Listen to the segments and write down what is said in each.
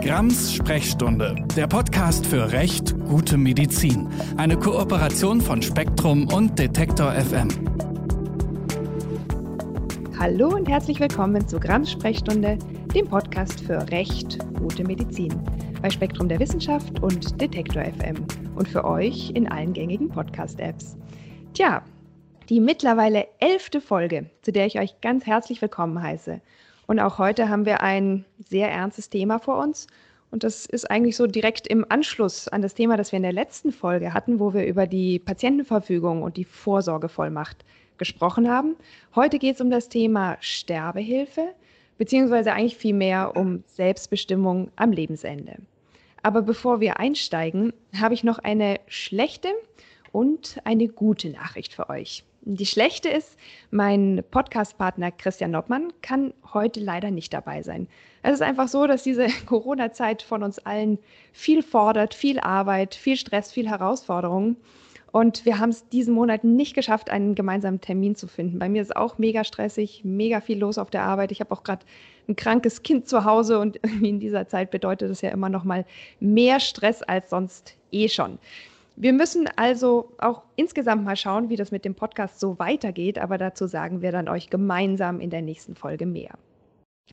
Grams Sprechstunde, der Podcast für Recht, gute Medizin. Eine Kooperation von Spektrum und Detektor FM. Hallo und herzlich willkommen zu Grams Sprechstunde, dem Podcast für Recht, gute Medizin. Bei Spektrum der Wissenschaft und Detektor FM. Und für euch in allen gängigen Podcast-Apps. Tja, die mittlerweile elfte Folge, zu der ich euch ganz herzlich willkommen heiße. Und auch heute haben wir ein sehr ernstes Thema vor uns. Und das ist eigentlich so direkt im Anschluss an das Thema, das wir in der letzten Folge hatten, wo wir über die Patientenverfügung und die Vorsorgevollmacht gesprochen haben. Heute geht es um das Thema Sterbehilfe, beziehungsweise eigentlich vielmehr um Selbstbestimmung am Lebensende. Aber bevor wir einsteigen, habe ich noch eine schlechte und eine gute Nachricht für euch. Die schlechte ist, mein Podcast-Partner Christian Noppmann kann heute leider nicht dabei sein. Es ist einfach so, dass diese Corona-Zeit von uns allen viel fordert, viel Arbeit, viel Stress, viel Herausforderungen. Und wir haben es diesen Monat nicht geschafft, einen gemeinsamen Termin zu finden. Bei mir ist auch mega stressig, mega viel los auf der Arbeit. Ich habe auch gerade ein krankes Kind zu Hause und in dieser Zeit bedeutet es ja immer noch mal mehr Stress als sonst eh schon. Wir müssen also auch insgesamt mal schauen, wie das mit dem Podcast so weitergeht, aber dazu sagen wir dann euch gemeinsam in der nächsten Folge mehr.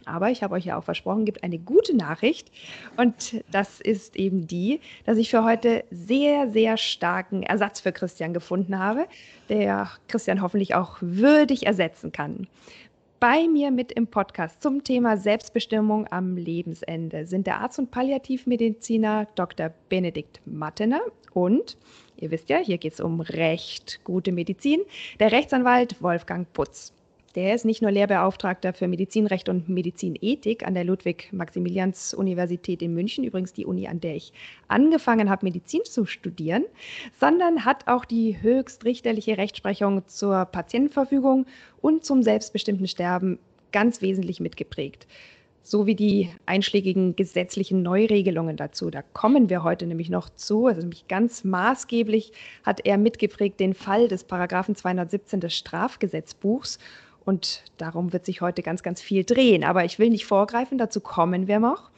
Aber ich habe euch ja auch versprochen, gibt eine gute Nachricht. Und das ist eben die, dass ich für heute sehr, sehr starken Ersatz für Christian gefunden habe, der Christian hoffentlich auch würdig ersetzen kann. Bei mir mit im Podcast zum Thema Selbstbestimmung am Lebensende sind der Arzt und Palliativmediziner Dr. Benedikt Mattener und, ihr wisst ja, hier geht es um Recht, gute Medizin, der Rechtsanwalt Wolfgang Putz. Der ist nicht nur Lehrbeauftragter für Medizinrecht und Medizinethik an der Ludwig-Maximilians-Universität in München, übrigens die Uni, an der ich angefangen habe, Medizin zu studieren, sondern hat auch die höchstrichterliche Rechtsprechung zur Patientenverfügung und zum selbstbestimmten Sterben ganz wesentlich mitgeprägt sowie die einschlägigen gesetzlichen Neuregelungen dazu. Da kommen wir heute nämlich noch zu. Also nämlich ganz maßgeblich hat er mitgeprägt den Fall des Paragraphen 217 des Strafgesetzbuchs. Und darum wird sich heute ganz, ganz viel drehen. Aber ich will nicht vorgreifen, dazu kommen wir noch.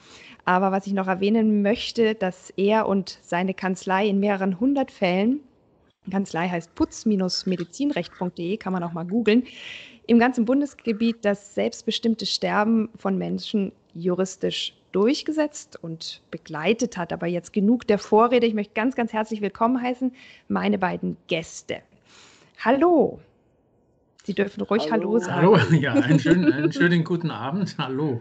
Aber was ich noch erwähnen möchte, dass er und seine Kanzlei in mehreren hundert Fällen, Kanzlei heißt putz-medizinrecht.de, kann man auch mal googeln, im ganzen Bundesgebiet das selbstbestimmte Sterben von Menschen juristisch durchgesetzt und begleitet hat. Aber jetzt genug der Vorrede. Ich möchte ganz, ganz herzlich willkommen heißen meine beiden Gäste. Hallo. Sie dürfen ruhig Hallo, Hallo sagen. Hallo, ja, einen schönen, einen schönen guten Abend. Hallo.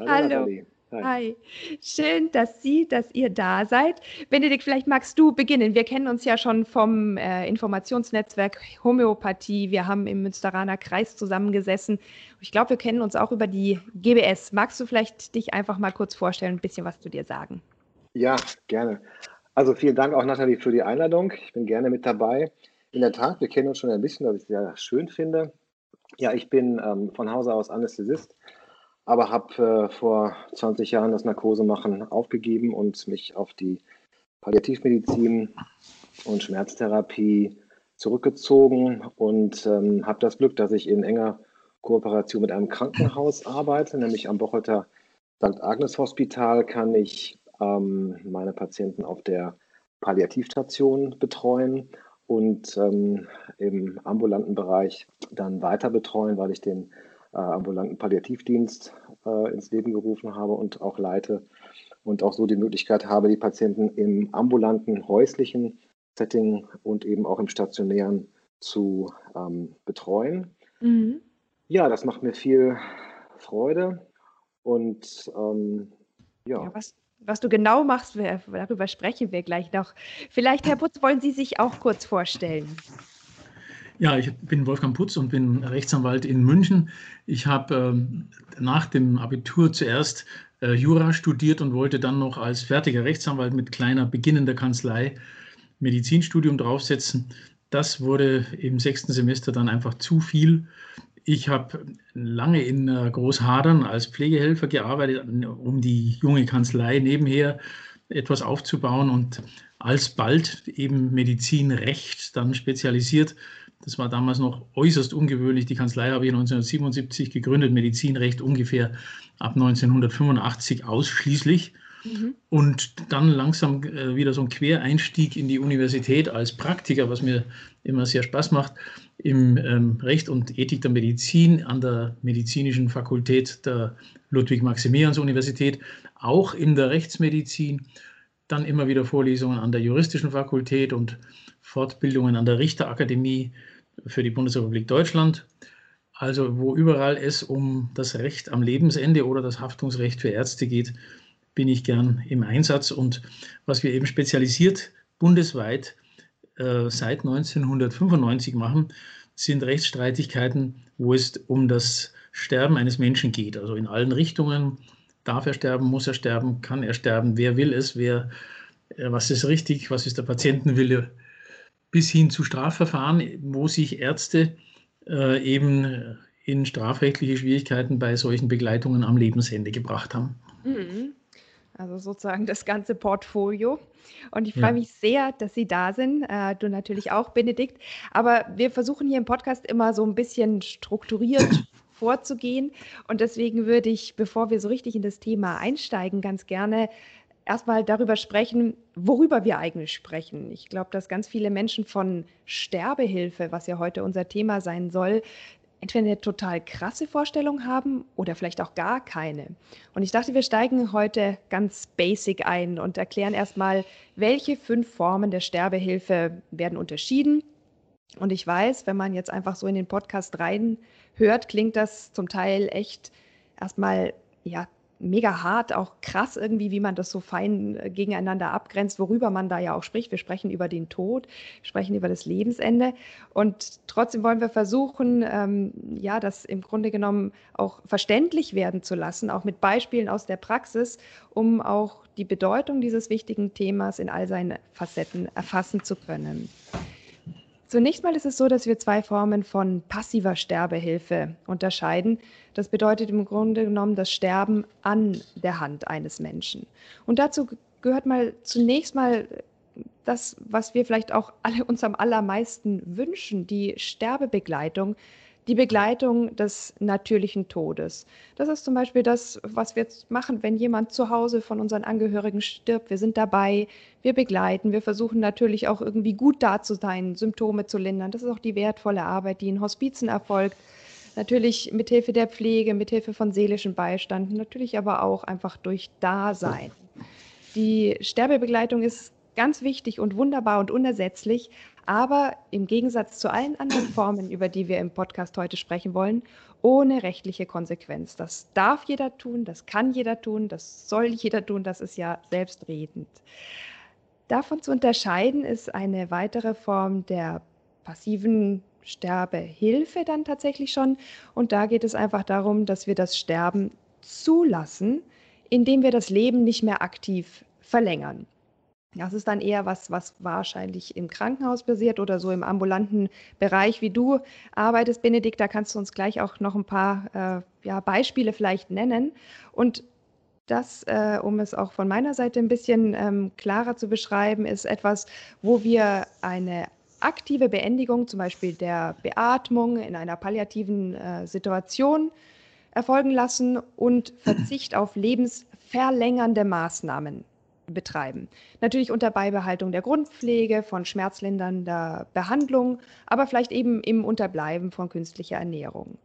Hallo. Hallo. Hi. Hi. Schön, dass Sie, dass ihr da seid. Benedikt, vielleicht magst du beginnen. Wir kennen uns ja schon vom äh, Informationsnetzwerk Homöopathie. Wir haben im Münsteraner Kreis zusammengesessen. Ich glaube, wir kennen uns auch über die GBS. Magst du vielleicht dich einfach mal kurz vorstellen, ein bisschen was zu dir sagen? Ja, gerne. Also vielen Dank auch, Nathalie, für die Einladung. Ich bin gerne mit dabei. In der Tat, wir kennen uns schon ein bisschen, was ich sehr schön finde. Ja, ich bin ähm, von Hause aus Anästhesist, aber habe äh, vor 20 Jahren das Narkosemachen aufgegeben und mich auf die Palliativmedizin und Schmerztherapie zurückgezogen und ähm, habe das Glück, dass ich in enger Kooperation mit einem Krankenhaus arbeite, nämlich am Bocholter St. Agnes Hospital kann ich ähm, meine Patienten auf der Palliativstation betreuen und ähm, im ambulanten Bereich dann weiter betreuen, weil ich den äh, ambulanten Palliativdienst äh, ins Leben gerufen habe und auch leite und auch so die Möglichkeit habe, die Patienten im ambulanten häuslichen Setting und eben auch im stationären zu ähm, betreuen. Mhm. Ja, das macht mir viel Freude und ähm, ja. ja was, was du genau machst, darüber sprechen wir gleich noch. Vielleicht, Herr Putz, wollen Sie sich auch kurz vorstellen? Ja, ich bin Wolfgang Putz und bin Rechtsanwalt in München. Ich habe äh, nach dem Abitur zuerst äh, Jura studiert und wollte dann noch als fertiger Rechtsanwalt mit kleiner beginnender Kanzlei Medizinstudium draufsetzen. Das wurde im sechsten Semester dann einfach zu viel ich habe lange in äh, Großhadern als Pflegehelfer gearbeitet, um die junge Kanzlei nebenher etwas aufzubauen und alsbald eben Medizinrecht dann spezialisiert. Das war damals noch äußerst ungewöhnlich. Die Kanzlei habe ich 1977 gegründet, Medizinrecht ungefähr ab 1985 ausschließlich. Mhm. Und dann langsam äh, wieder so ein Quereinstieg in die Universität als Praktiker, was mir immer sehr Spaß macht, im ähm, Recht und Ethik der Medizin an der Medizinischen Fakultät der Ludwig-Maximilians-Universität, auch in der Rechtsmedizin, dann immer wieder Vorlesungen an der Juristischen Fakultät und Fortbildungen an der Richterakademie für die Bundesrepublik Deutschland. Also wo überall es um das Recht am Lebensende oder das Haftungsrecht für Ärzte geht, bin ich gern im Einsatz. Und was wir eben spezialisiert bundesweit äh, seit 1995 machen, sind Rechtsstreitigkeiten, wo es um das Sterben eines Menschen geht. Also in allen Richtungen. Darf er sterben, muss er sterben, kann er sterben, wer will es, wer, äh, was ist richtig, was ist der Patientenwille, bis hin zu Strafverfahren, wo sich Ärzte äh, eben in strafrechtliche Schwierigkeiten bei solchen Begleitungen am Lebensende gebracht haben. Mhm. Also sozusagen das ganze Portfolio. Und ich freue ja. mich sehr, dass Sie da sind. Äh, du natürlich auch, Benedikt. Aber wir versuchen hier im Podcast immer so ein bisschen strukturiert vorzugehen. Und deswegen würde ich, bevor wir so richtig in das Thema einsteigen, ganz gerne erstmal darüber sprechen, worüber wir eigentlich sprechen. Ich glaube, dass ganz viele Menschen von Sterbehilfe, was ja heute unser Thema sein soll, entweder eine total krasse Vorstellung haben oder vielleicht auch gar keine. Und ich dachte, wir steigen heute ganz basic ein und erklären erstmal, welche fünf Formen der Sterbehilfe werden unterschieden. Und ich weiß, wenn man jetzt einfach so in den Podcast reinhört, klingt das zum Teil echt erstmal ja mega hart, auch krass irgendwie, wie man das so fein äh, gegeneinander abgrenzt, worüber man da ja auch spricht. Wir sprechen über den Tod, sprechen über das Lebensende und trotzdem wollen wir versuchen, ähm, ja, das im Grunde genommen auch verständlich werden zu lassen, auch mit Beispielen aus der Praxis, um auch die Bedeutung dieses wichtigen Themas in all seinen Facetten erfassen zu können. Zunächst mal ist es so, dass wir zwei Formen von passiver Sterbehilfe unterscheiden. Das bedeutet im Grunde genommen das Sterben an der Hand eines Menschen. Und dazu gehört mal zunächst mal das, was wir vielleicht auch alle uns am allermeisten wünschen, die Sterbebegleitung, die Begleitung des natürlichen Todes. Das ist zum Beispiel das, was wir machen, wenn jemand zu Hause von unseren Angehörigen stirbt. Wir sind dabei, wir begleiten, wir versuchen natürlich auch irgendwie gut da zu sein, Symptome zu lindern. Das ist auch die wertvolle Arbeit, die in Hospizen erfolgt. Natürlich mithilfe der Pflege, mithilfe von seelischem Beistand, natürlich aber auch einfach durch Dasein. Die Sterbebegleitung ist ganz wichtig und wunderbar und unersetzlich, aber im Gegensatz zu allen anderen Formen, über die wir im Podcast heute sprechen wollen, ohne rechtliche Konsequenz. Das darf jeder tun, das kann jeder tun, das soll jeder tun, das ist ja selbstredend. Davon zu unterscheiden ist eine weitere Form der passiven Sterbehilfe dann tatsächlich schon. Und da geht es einfach darum, dass wir das Sterben zulassen, indem wir das Leben nicht mehr aktiv verlängern. Das ist dann eher was, was wahrscheinlich im Krankenhaus basiert oder so im ambulanten Bereich, wie du arbeitest, Benedikt. Da kannst du uns gleich auch noch ein paar äh, ja, Beispiele vielleicht nennen. Und das, äh, um es auch von meiner Seite ein bisschen ähm, klarer zu beschreiben, ist etwas, wo wir eine aktive Beendigung, zum Beispiel der Beatmung in einer palliativen äh, Situation, erfolgen lassen und Verzicht auf lebensverlängernde Maßnahmen betreiben. Natürlich unter Beibehaltung der Grundpflege, von schmerzlindernder Behandlung, aber vielleicht eben im Unterbleiben von künstlicher Ernährung.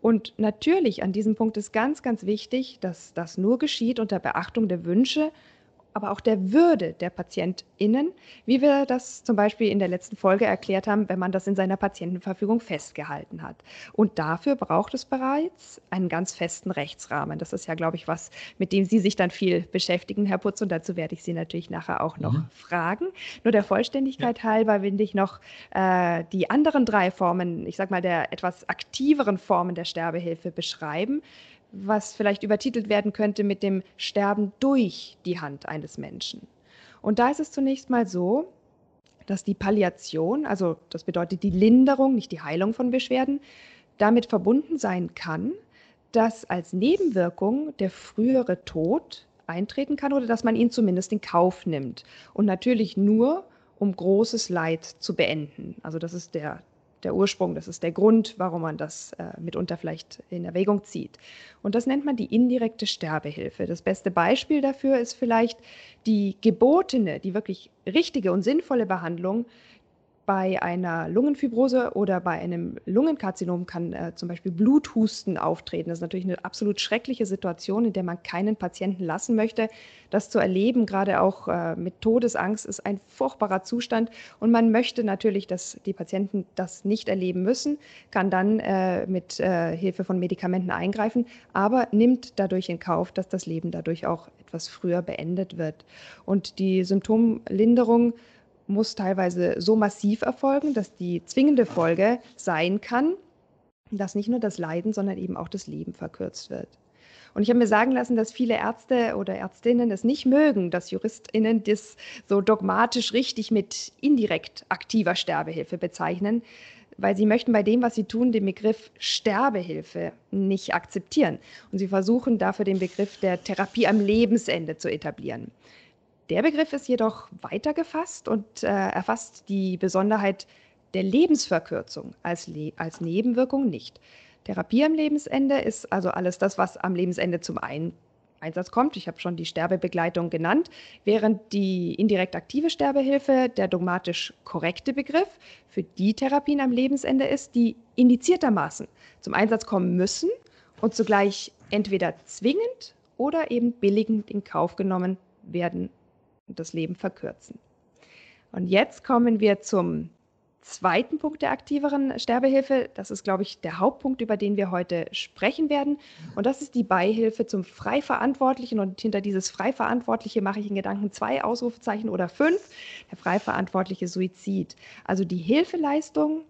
Und natürlich an diesem Punkt ist ganz, ganz wichtig, dass das nur geschieht unter Beachtung der Wünsche aber auch der Würde der PatientInnen, wie wir das zum Beispiel in der letzten Folge erklärt haben, wenn man das in seiner Patientenverfügung festgehalten hat. Und dafür braucht es bereits einen ganz festen Rechtsrahmen. Das ist ja, glaube ich, was, mit dem Sie sich dann viel beschäftigen, Herr Putz, und dazu werde ich Sie natürlich nachher auch noch mhm. fragen. Nur der Vollständigkeit ja. halber will ich noch äh, die anderen drei Formen, ich sage mal, der etwas aktiveren Formen der Sterbehilfe beschreiben was vielleicht übertitelt werden könnte mit dem Sterben durch die Hand eines Menschen. Und da ist es zunächst mal so, dass die Palliation, also das bedeutet die Linderung, nicht die Heilung von Beschwerden, damit verbunden sein kann, dass als Nebenwirkung der frühere Tod eintreten kann oder dass man ihn zumindest in Kauf nimmt. Und natürlich nur, um großes Leid zu beenden. Also das ist der der Ursprung, das ist der Grund, warum man das äh, mitunter vielleicht in Erwägung zieht. Und das nennt man die indirekte Sterbehilfe. Das beste Beispiel dafür ist vielleicht die gebotene, die wirklich richtige und sinnvolle Behandlung bei einer Lungenfibrose oder bei einem Lungenkarzinom kann äh, zum Beispiel Bluthusten auftreten. Das ist natürlich eine absolut schreckliche Situation, in der man keinen Patienten lassen möchte. Das zu erleben, gerade auch äh, mit Todesangst, ist ein furchtbarer Zustand. Und man möchte natürlich, dass die Patienten das nicht erleben müssen, kann dann äh, mit äh, Hilfe von Medikamenten eingreifen, aber nimmt dadurch in Kauf, dass das Leben dadurch auch etwas früher beendet wird. Und die Symptomlinderung muss teilweise so massiv erfolgen, dass die zwingende Folge sein kann, dass nicht nur das Leiden, sondern eben auch das Leben verkürzt wird. Und ich habe mir sagen lassen, dass viele Ärzte oder Ärztinnen es nicht mögen, dass JuristInnen das so dogmatisch richtig mit indirekt aktiver Sterbehilfe bezeichnen, weil sie möchten bei dem, was sie tun, den Begriff Sterbehilfe nicht akzeptieren. Und sie versuchen dafür den Begriff der Therapie am Lebensende zu etablieren. Der Begriff ist jedoch weiter gefasst und äh, erfasst die Besonderheit der Lebensverkürzung als, Le als Nebenwirkung nicht. Therapie am Lebensende ist also alles das, was am Lebensende zum Ein Einsatz kommt. Ich habe schon die Sterbebegleitung genannt, während die indirekt aktive Sterbehilfe der dogmatisch korrekte Begriff für die Therapien am Lebensende ist, die indiziertermaßen zum Einsatz kommen müssen und zugleich entweder zwingend oder eben billigend in Kauf genommen werden und das Leben verkürzen. Und jetzt kommen wir zum zweiten Punkt der aktiveren Sterbehilfe. Das ist, glaube ich, der Hauptpunkt, über den wir heute sprechen werden. Und das ist die Beihilfe zum Freiverantwortlichen. Und hinter dieses Freiverantwortliche mache ich in Gedanken zwei Ausrufezeichen oder fünf. Der freiverantwortliche Suizid. Also die Hilfeleistung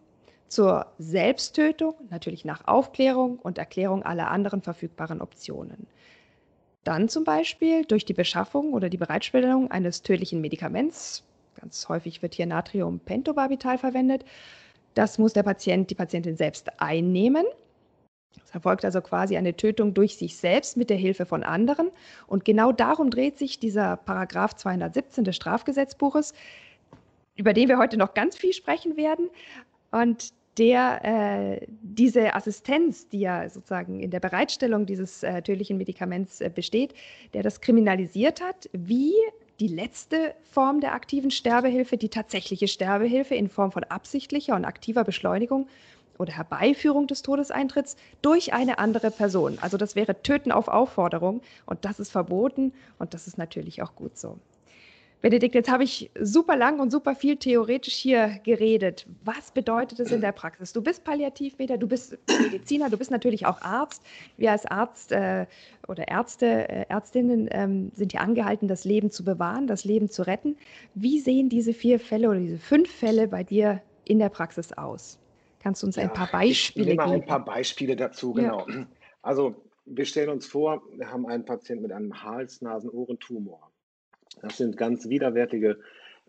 zur Selbsttötung, natürlich nach Aufklärung und Erklärung aller anderen verfügbaren Optionen. Dann zum Beispiel durch die Beschaffung oder die Bereitstellung eines tödlichen Medikaments. Ganz häufig wird hier Natriumpentobarbital verwendet. Das muss der Patient, die Patientin selbst einnehmen. Es erfolgt also quasi eine Tötung durch sich selbst mit der Hilfe von anderen. Und genau darum dreht sich dieser Paragraph 217 des Strafgesetzbuches, über den wir heute noch ganz viel sprechen werden. Und der äh, diese Assistenz, die ja sozusagen in der Bereitstellung dieses äh, tödlichen Medikaments äh, besteht, der das kriminalisiert hat, wie die letzte Form der aktiven Sterbehilfe, die tatsächliche Sterbehilfe in Form von absichtlicher und aktiver Beschleunigung oder Herbeiführung des Todeseintritts durch eine andere Person. Also das wäre Töten auf Aufforderung und das ist verboten und das ist natürlich auch gut so. Benedikt, jetzt habe ich super lang und super viel theoretisch hier geredet. Was bedeutet es in der Praxis? Du bist Palliativmediziner, du bist Mediziner, du bist natürlich auch Arzt. Wir als Arzt äh, oder Ärzte, äh, Ärztinnen ähm, sind ja angehalten, das Leben zu bewahren, das Leben zu retten. Wie sehen diese vier Fälle oder diese fünf Fälle bei dir in der Praxis aus? Kannst du uns ja, ein paar Beispiele ich nehme geben? ein paar Beispiele dazu, genau. Ja. Also wir stellen uns vor, wir haben einen Patienten mit einem Hals-Nasen-Ohrentumor. Das sind ganz widerwärtige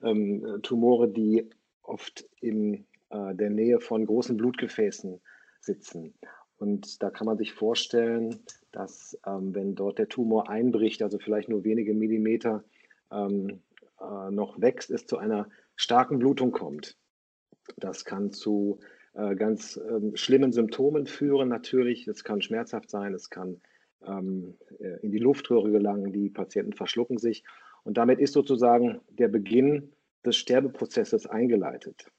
ähm, Tumore, die oft in äh, der Nähe von großen Blutgefäßen sitzen. Und da kann man sich vorstellen, dass ähm, wenn dort der Tumor einbricht, also vielleicht nur wenige Millimeter ähm, äh, noch wächst, es zu einer starken Blutung kommt. Das kann zu äh, ganz ähm, schlimmen Symptomen führen natürlich. Es kann schmerzhaft sein, es kann ähm, äh, in die Luftröhre gelangen, die Patienten verschlucken sich. Und damit ist sozusagen der Beginn des Sterbeprozesses eingeleitet.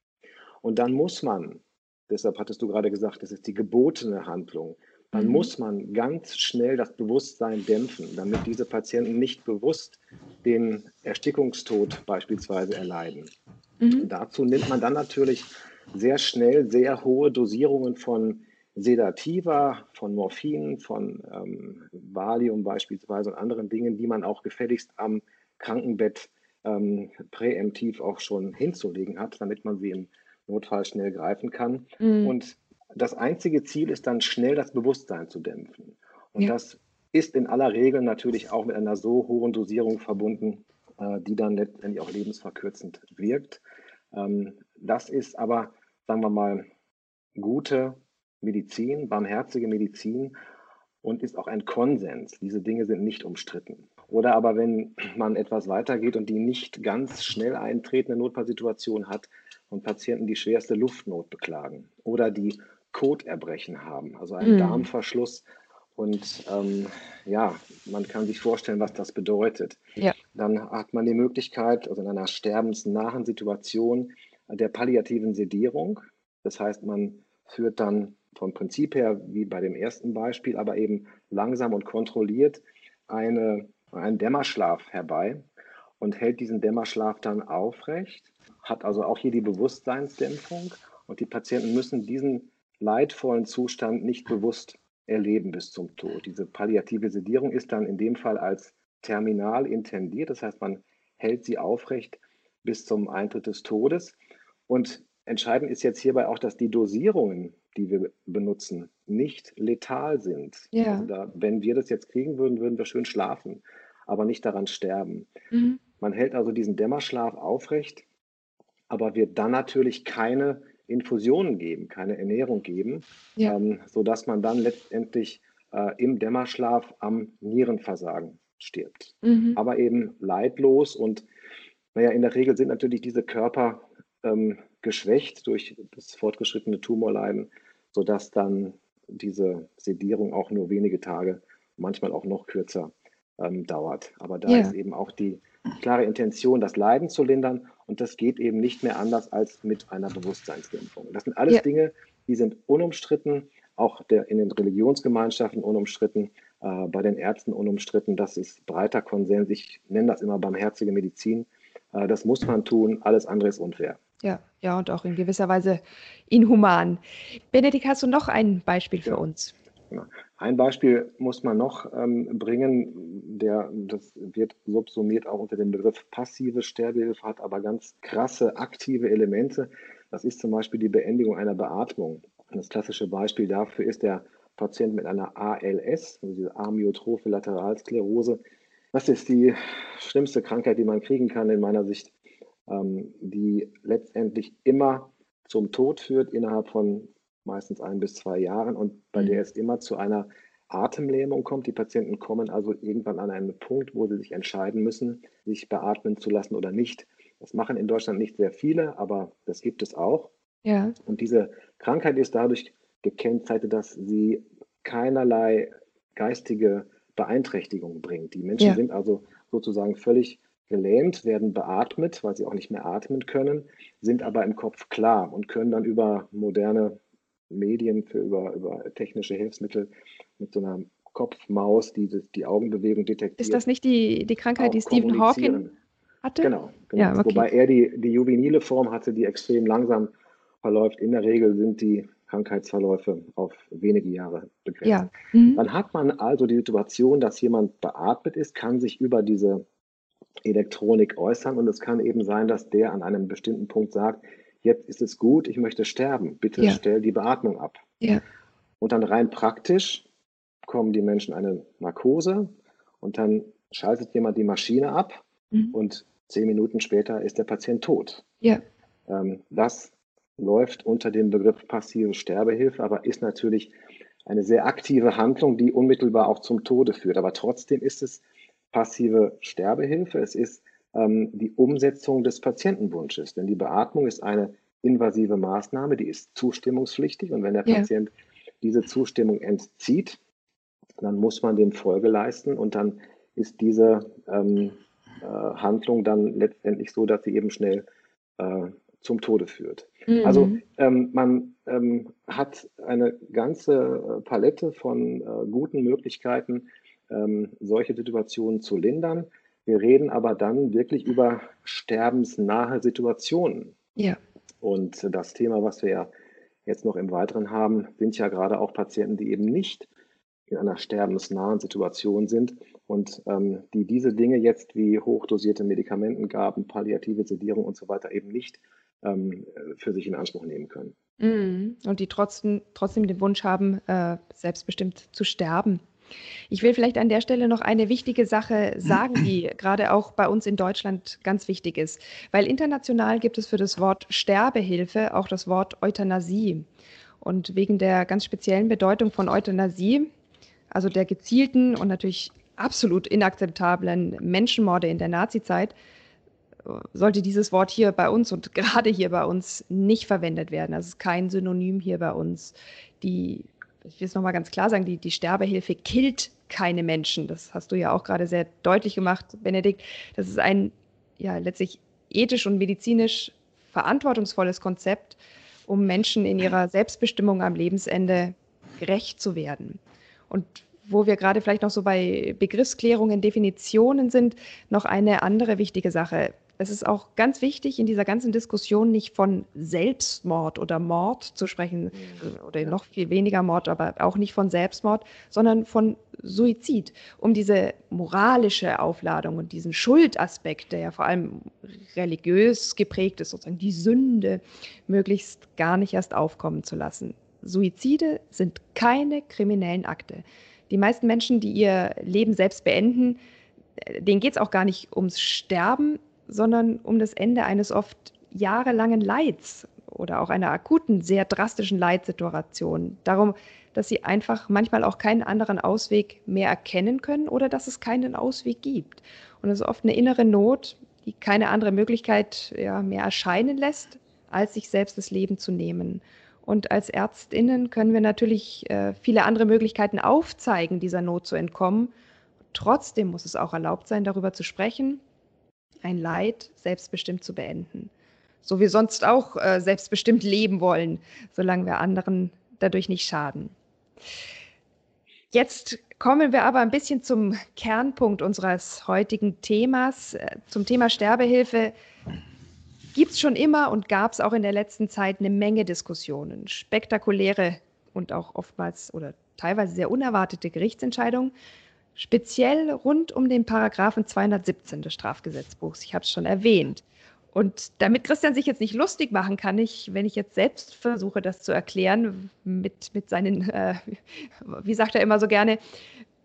Und dann muss man, deshalb hattest du gerade gesagt, das ist die gebotene Handlung, dann mhm. muss man ganz schnell das Bewusstsein dämpfen, damit diese Patienten nicht bewusst den Erstickungstod beispielsweise erleiden. Mhm. Dazu nimmt man dann natürlich sehr schnell sehr hohe Dosierungen von Sedativa, von Morphin, von ähm, Valium beispielsweise und anderen Dingen, die man auch gefälligst am Krankenbett ähm, präemptiv auch schon hinzulegen hat, damit man sie im Notfall schnell greifen kann. Mhm. Und das einzige Ziel ist dann schnell das Bewusstsein zu dämpfen. Und ja. das ist in aller Regel natürlich auch mit einer so hohen Dosierung verbunden, äh, die dann letztendlich auch lebensverkürzend wirkt. Ähm, das ist aber, sagen wir mal, gute Medizin, barmherzige Medizin und ist auch ein Konsens. Diese Dinge sind nicht umstritten. Oder aber wenn man etwas weitergeht und die nicht ganz schnell eintretende Notfallsituation hat, von Patienten, die schwerste Luftnot beklagen oder die Koterbrechen haben, also einen mhm. Darmverschluss. Und ähm, ja, man kann sich vorstellen, was das bedeutet. Ja. Dann hat man die Möglichkeit, also in einer sterbensnahen Situation, der palliativen Sedierung. Das heißt, man führt dann vom Prinzip her, wie bei dem ersten Beispiel, aber eben langsam und kontrolliert eine, einen Dämmerschlaf herbei und hält diesen Dämmerschlaf dann aufrecht, hat also auch hier die Bewusstseinsdämpfung und die Patienten müssen diesen leidvollen Zustand nicht bewusst erleben bis zum Tod. Diese palliative Sedierung ist dann in dem Fall als terminal intendiert, das heißt, man hält sie aufrecht bis zum Eintritt des Todes. Und entscheidend ist jetzt hierbei auch, dass die Dosierungen, die wir benutzen, nicht letal sind. Ja. Also da, wenn wir das jetzt kriegen würden, würden wir schön schlafen, aber nicht daran sterben. Mhm. Man hält also diesen Dämmerschlaf aufrecht, aber wird dann natürlich keine Infusionen geben, keine Ernährung geben, ja. ähm, sodass man dann letztendlich äh, im Dämmerschlaf am Nierenversagen stirbt. Mhm. Aber eben leidlos und naja, in der Regel sind natürlich diese Körper ähm, geschwächt durch das fortgeschrittene Tumorleiden, sodass dann diese Sedierung auch nur wenige Tage, manchmal auch noch kürzer ähm, dauert. Aber da ja. ist eben auch die klare Intention, das Leiden zu lindern. Und das geht eben nicht mehr anders als mit einer Bewusstseinsdämpfung. Das sind alles ja. Dinge, die sind unumstritten, auch der, in den Religionsgemeinschaften unumstritten, äh, bei den Ärzten unumstritten. Das ist breiter Konsens. Ich nenne das immer barmherzige Medizin. Äh, das muss man tun. Alles andere ist unfair. Ja, ja, und auch in gewisser Weise inhuman. Benedikt, hast du noch ein Beispiel für ja. uns? Ein Beispiel muss man noch ähm, bringen, der, das wird subsumiert auch unter dem Begriff passive Sterbehilfe, hat aber ganz krasse aktive Elemente. Das ist zum Beispiel die Beendigung einer Beatmung. Das klassische Beispiel dafür ist der Patient mit einer ALS, also diese Amyotrophe Lateralsklerose. Das ist die schlimmste Krankheit, die man kriegen kann in meiner Sicht, ähm, die letztendlich immer zum Tod führt innerhalb von meistens ein bis zwei Jahren und bei mhm. der es immer zu einer Atemlähmung kommt. Die Patienten kommen also irgendwann an einen Punkt, wo sie sich entscheiden müssen, sich beatmen zu lassen oder nicht. Das machen in Deutschland nicht sehr viele, aber das gibt es auch. Ja. Und diese Krankheit ist dadurch gekennzeichnet, dass sie keinerlei geistige Beeinträchtigung bringt. Die Menschen ja. sind also sozusagen völlig gelähmt, werden beatmet, weil sie auch nicht mehr atmen können, sind aber im Kopf klar und können dann über moderne Medien, für über, über technische Hilfsmittel mit so einer Kopfmaus, die die Augenbewegung detektiert. Ist das nicht die, die Krankheit, die Stephen Hawking hatte? Genau, genau. Ja, okay. wobei er die, die juvenile Form hatte, die extrem langsam verläuft. In der Regel sind die Krankheitsverläufe auf wenige Jahre begrenzt. Ja. Mhm. Dann hat man also die Situation, dass jemand beatmet ist, kann sich über diese Elektronik äußern und es kann eben sein, dass der an einem bestimmten Punkt sagt, jetzt ist es gut, ich möchte sterben, bitte ja. stell die Beatmung ab. Ja. Und dann rein praktisch bekommen die Menschen eine Narkose und dann schaltet jemand die Maschine ab mhm. und zehn Minuten später ist der Patient tot. Ja. Ähm, das läuft unter dem Begriff passive Sterbehilfe, aber ist natürlich eine sehr aktive Handlung, die unmittelbar auch zum Tode führt. Aber trotzdem ist es passive Sterbehilfe. Es ist ähm, die Umsetzung des Patientenwunsches. Denn die Beatmung ist eine invasive Maßnahme, die ist zustimmungspflichtig. Und wenn der ja. Patient diese Zustimmung entzieht, dann muss man dem Folge leisten und dann ist diese ähm, äh, Handlung dann letztendlich so, dass sie eben schnell äh, zum Tode führt. Mhm. Also ähm, man ähm, hat eine ganze äh, Palette von äh, guten Möglichkeiten, ähm, solche Situationen zu lindern. Wir reden aber dann wirklich über sterbensnahe Situationen. Ja. Und das Thema, was wir ja jetzt noch im Weiteren haben, sind ja gerade auch Patienten, die eben nicht in einer sterbensnahen Situation sind und ähm, die diese Dinge jetzt wie hochdosierte Medikamentengaben, palliative Sedierung und so weiter eben nicht ähm, für sich in Anspruch nehmen können. Mm, und die trotzdem, trotzdem den Wunsch haben, äh, selbstbestimmt zu sterben. Ich will vielleicht an der Stelle noch eine wichtige Sache sagen, die gerade auch bei uns in Deutschland ganz wichtig ist, weil international gibt es für das Wort Sterbehilfe auch das Wort Euthanasie. Und wegen der ganz speziellen Bedeutung von Euthanasie, also der gezielten und natürlich absolut inakzeptablen Menschenmorde in der Nazizeit, sollte dieses Wort hier bei uns und gerade hier bei uns nicht verwendet werden. Das ist kein Synonym hier bei uns. Die, ich will es nochmal ganz klar sagen, die, die Sterbehilfe killt keine Menschen. Das hast du ja auch gerade sehr deutlich gemacht, Benedikt. Das ist ein ja letztlich ethisch und medizinisch verantwortungsvolles Konzept, um Menschen in ihrer Selbstbestimmung am Lebensende gerecht zu werden. Und wo wir gerade vielleicht noch so bei Begriffsklärungen, Definitionen sind, noch eine andere wichtige Sache. Es ist auch ganz wichtig, in dieser ganzen Diskussion nicht von Selbstmord oder Mord zu sprechen, mhm. oder noch viel weniger Mord, aber auch nicht von Selbstmord, sondern von Suizid, um diese moralische Aufladung und diesen Schuldaspekt, der ja vor allem religiös geprägt ist, sozusagen die Sünde, möglichst gar nicht erst aufkommen zu lassen. Suizide sind keine kriminellen Akte. Die meisten Menschen, die ihr Leben selbst beenden, denen geht es auch gar nicht ums Sterben, sondern um das Ende eines oft jahrelangen Leids oder auch einer akuten, sehr drastischen Leidsituation. Darum, dass sie einfach manchmal auch keinen anderen Ausweg mehr erkennen können oder dass es keinen Ausweg gibt. Und es ist oft eine innere Not, die keine andere Möglichkeit ja, mehr erscheinen lässt, als sich selbst das Leben zu nehmen. Und als Ärztinnen können wir natürlich äh, viele andere Möglichkeiten aufzeigen, dieser Not zu entkommen. Trotzdem muss es auch erlaubt sein, darüber zu sprechen, ein Leid selbstbestimmt zu beenden. So wie sonst auch äh, selbstbestimmt leben wollen, solange wir anderen dadurch nicht schaden. Jetzt kommen wir aber ein bisschen zum Kernpunkt unseres heutigen Themas, äh, zum Thema Sterbehilfe gibt es schon immer und gab es auch in der letzten Zeit eine Menge Diskussionen, spektakuläre und auch oftmals oder teilweise sehr unerwartete Gerichtsentscheidungen, speziell rund um den Paragraphen 217 des Strafgesetzbuchs. Ich habe es schon erwähnt. Und damit Christian sich jetzt nicht lustig machen kann, ich, wenn ich jetzt selbst versuche, das zu erklären, mit, mit seinen, äh, wie sagt er immer so gerne,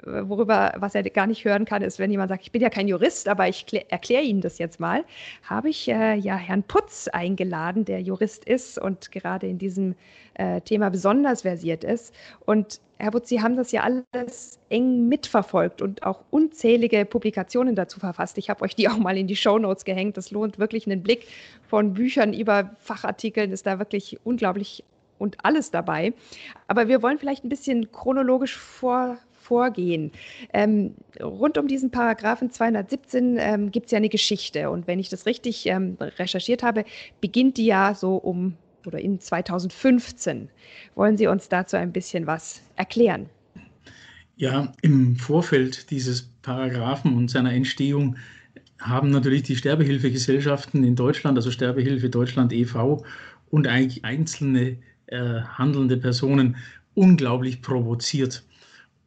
worüber, was er gar nicht hören kann, ist, wenn jemand sagt, ich bin ja kein Jurist, aber ich erkläre Ihnen das jetzt mal, habe ich äh, ja Herrn Putz eingeladen, der Jurist ist und gerade in diesem äh, Thema besonders versiert ist. Und Herr Putz, Sie haben das ja alles eng mitverfolgt und auch unzählige Publikationen dazu verfasst. Ich habe euch die auch mal in die Show Notes gehängt. Das lohnt wirklich einen Blick von Büchern über Fachartikeln, ist da wirklich unglaublich und alles dabei. Aber wir wollen vielleicht ein bisschen chronologisch vor, vorgehen. Ähm, rund um diesen Paragraphen 217 ähm, gibt es ja eine Geschichte. Und wenn ich das richtig ähm, recherchiert habe, beginnt die ja so um oder in 2015. Wollen Sie uns dazu ein bisschen was erklären? Ja, im Vorfeld dieses Paragraphen und seiner Entstehung haben natürlich die Sterbehilfegesellschaften in Deutschland, also Sterbehilfe Deutschland e.V. und eigentlich einzelne äh, handelnde Personen unglaublich provoziert.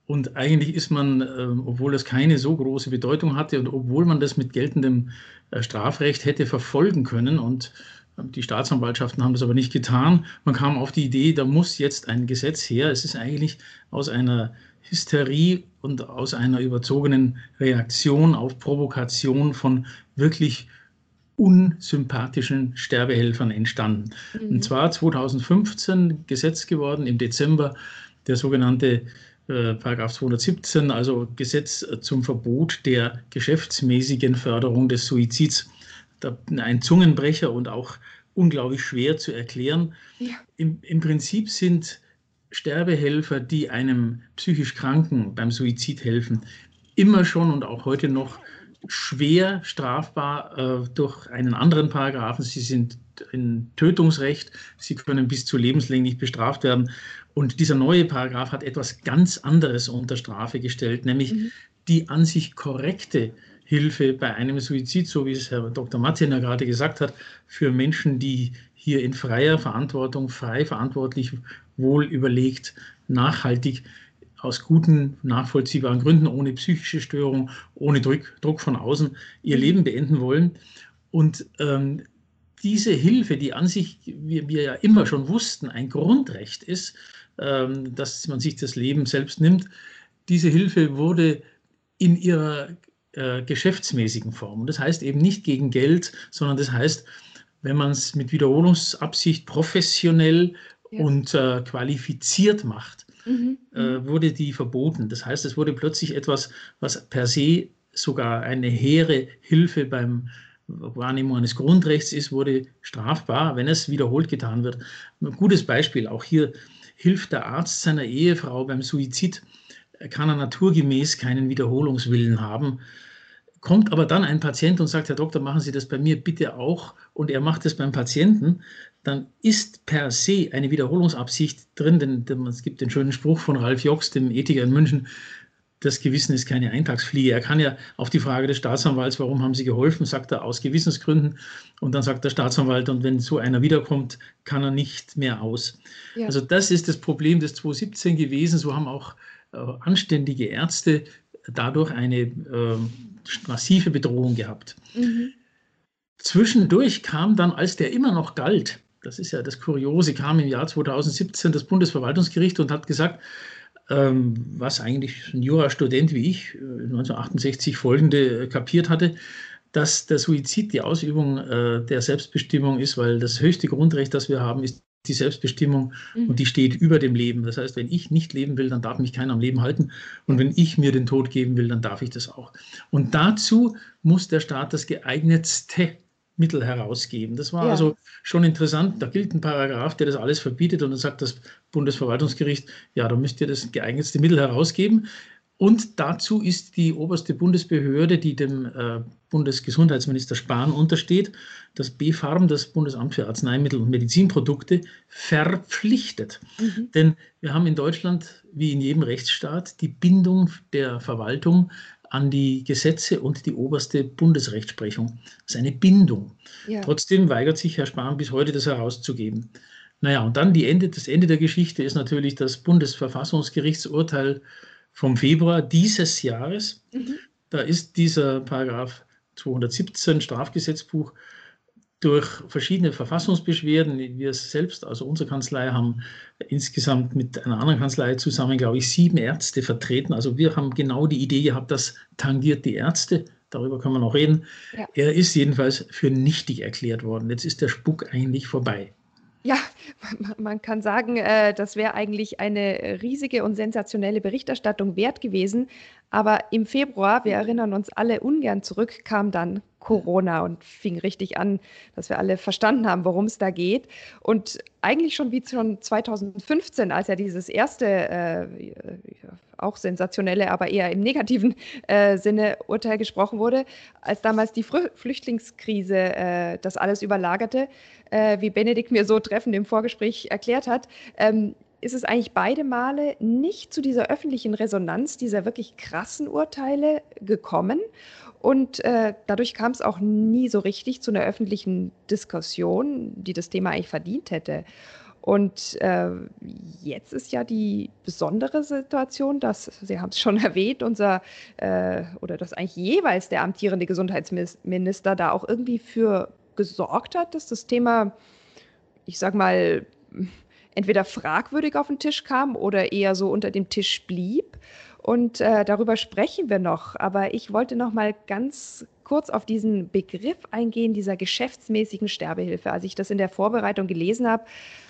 Und eigentlich ist man, ähm, obwohl das keine so große Bedeutung hatte und obwohl man das mit geltendem äh, Strafrecht hätte verfolgen können und ähm, die Staatsanwaltschaften haben das aber nicht getan. Man kam auf die Idee, da muss jetzt ein Gesetz her. Es ist eigentlich aus einer Hysterie und aus einer überzogenen Reaktion auf Provokation von wirklich unsympathischen Sterbehelfern entstanden. Mhm. Und zwar 2015 Gesetz geworden im Dezember, der sogenannte äh, Paragraph 217, also Gesetz zum Verbot der geschäftsmäßigen Förderung des Suizids. Ein Zungenbrecher und auch unglaublich schwer zu erklären. Ja. Im, Im Prinzip sind Sterbehelfer, die einem psychisch Kranken beim Suizid helfen, immer schon und auch heute noch schwer strafbar äh, durch einen anderen Paragraphen. Sie sind in Tötungsrecht, sie können bis zu lebenslänglich bestraft werden. Und dieser neue Paragraph hat etwas ganz anderes unter Strafe gestellt, nämlich mhm. die an sich korrekte Hilfe bei einem Suizid, so wie es Herr Dr. Martin ja gerade gesagt hat, für Menschen, die hier in freier Verantwortung, frei verantwortlich, wohl überlegt, nachhaltig aus guten, nachvollziehbaren Gründen, ohne psychische Störung, ohne Druck, Druck von außen, ihr mhm. Leben beenden wollen. Und ähm, diese Hilfe, die an sich, wie wir ja immer schon wussten, ein Grundrecht ist, dass man sich das Leben selbst nimmt. Diese Hilfe wurde in ihrer äh, geschäftsmäßigen Form. Das heißt eben nicht gegen Geld, sondern das heißt, wenn man es mit Wiederholungsabsicht professionell ja. und äh, qualifiziert macht, mhm. äh, mhm. wurde die verboten. Das heißt, es wurde plötzlich etwas, was per se sogar eine hehre Hilfe beim Wahrnehmung eines Grundrechts ist, wurde strafbar, wenn es wiederholt getan wird. Ein gutes Beispiel, auch hier hilft der Arzt seiner Ehefrau beim Suizid, kann er naturgemäß keinen Wiederholungswillen haben. Kommt aber dann ein Patient und sagt, Herr Doktor, machen Sie das bei mir bitte auch und er macht es beim Patienten, dann ist per se eine Wiederholungsabsicht drin, denn es gibt den schönen Spruch von Ralf Jox, dem Ethiker in München, das Gewissen ist keine Eintagsfliege. Er kann ja auf die Frage des Staatsanwalts, warum haben Sie geholfen, sagt er aus Gewissensgründen. Und dann sagt der Staatsanwalt, und wenn so einer wiederkommt, kann er nicht mehr aus. Ja. Also das ist das Problem des 2017 gewesen. So haben auch äh, anständige Ärzte dadurch eine äh, massive Bedrohung gehabt. Mhm. Zwischendurch kam dann, als der immer noch galt, das ist ja das Kuriose, kam im Jahr 2017 das Bundesverwaltungsgericht und hat gesagt, was eigentlich ein Jurastudent wie ich 1968 äh, folgende äh, kapiert hatte, dass der Suizid die Ausübung äh, der Selbstbestimmung ist, weil das höchste Grundrecht, das wir haben, ist die Selbstbestimmung mhm. und die steht über dem Leben. Das heißt, wenn ich nicht leben will, dann darf mich keiner am Leben halten. Und wenn ich mir den Tod geben will, dann darf ich das auch. Und dazu muss der Staat das geeignetste Mittel herausgeben. Das war ja. also schon interessant. Da gilt ein Paragraph, der das alles verbietet und dann sagt das Bundesverwaltungsgericht, ja, da müsst ihr das geeignetste Mittel herausgeben. Und dazu ist die oberste Bundesbehörde, die dem äh, Bundesgesundheitsminister Spahn untersteht, das BfArM, das Bundesamt für Arzneimittel und Medizinprodukte, verpflichtet. Mhm. Denn wir haben in Deutschland, wie in jedem Rechtsstaat, die Bindung der Verwaltung an die Gesetze und die oberste Bundesrechtsprechung. Das ist eine Bindung. Ja. Trotzdem weigert sich Herr Spahn bis heute, das herauszugeben. Naja, und dann Ende, das Ende der Geschichte ist natürlich das Bundesverfassungsgerichtsurteil vom Februar dieses Jahres. Mhm. Da ist dieser Paragraph 217 Strafgesetzbuch durch verschiedene Verfassungsbeschwerden, wir selbst, also unsere Kanzlei, haben insgesamt mit einer anderen Kanzlei zusammen, glaube ich, sieben Ärzte vertreten. Also wir haben genau die Idee gehabt, das tangiert die Ärzte. Darüber können wir noch reden. Ja. Er ist jedenfalls für nichtig erklärt worden. Jetzt ist der Spuk eigentlich vorbei. Ja, man kann sagen, äh, das wäre eigentlich eine riesige und sensationelle Berichterstattung wert gewesen. Aber im Februar, wir erinnern uns alle ungern zurück, kam dann Corona und fing richtig an, dass wir alle verstanden haben, worum es da geht. Und eigentlich schon wie schon 2015, als ja dieses erste, äh, auch sensationelle, aber eher im negativen äh, Sinne Urteil gesprochen wurde, als damals die Frü Flüchtlingskrise äh, das alles überlagerte, äh, wie Benedikt mir so treffend im Vorgespräch erklärt hat. Ähm, ist es eigentlich beide Male nicht zu dieser öffentlichen Resonanz dieser wirklich krassen Urteile gekommen. Und äh, dadurch kam es auch nie so richtig zu einer öffentlichen Diskussion, die das Thema eigentlich verdient hätte. Und äh, jetzt ist ja die besondere Situation, dass, Sie haben es schon erwähnt, unser äh, oder dass eigentlich jeweils der amtierende Gesundheitsminister da auch irgendwie für gesorgt hat, dass das Thema, ich sag mal, entweder fragwürdig auf den Tisch kam oder eher so unter dem Tisch blieb. Und äh, darüber sprechen wir noch. Aber ich wollte noch mal ganz kurz auf diesen Begriff eingehen, dieser geschäftsmäßigen Sterbehilfe. Als ich das in der Vorbereitung gelesen habe,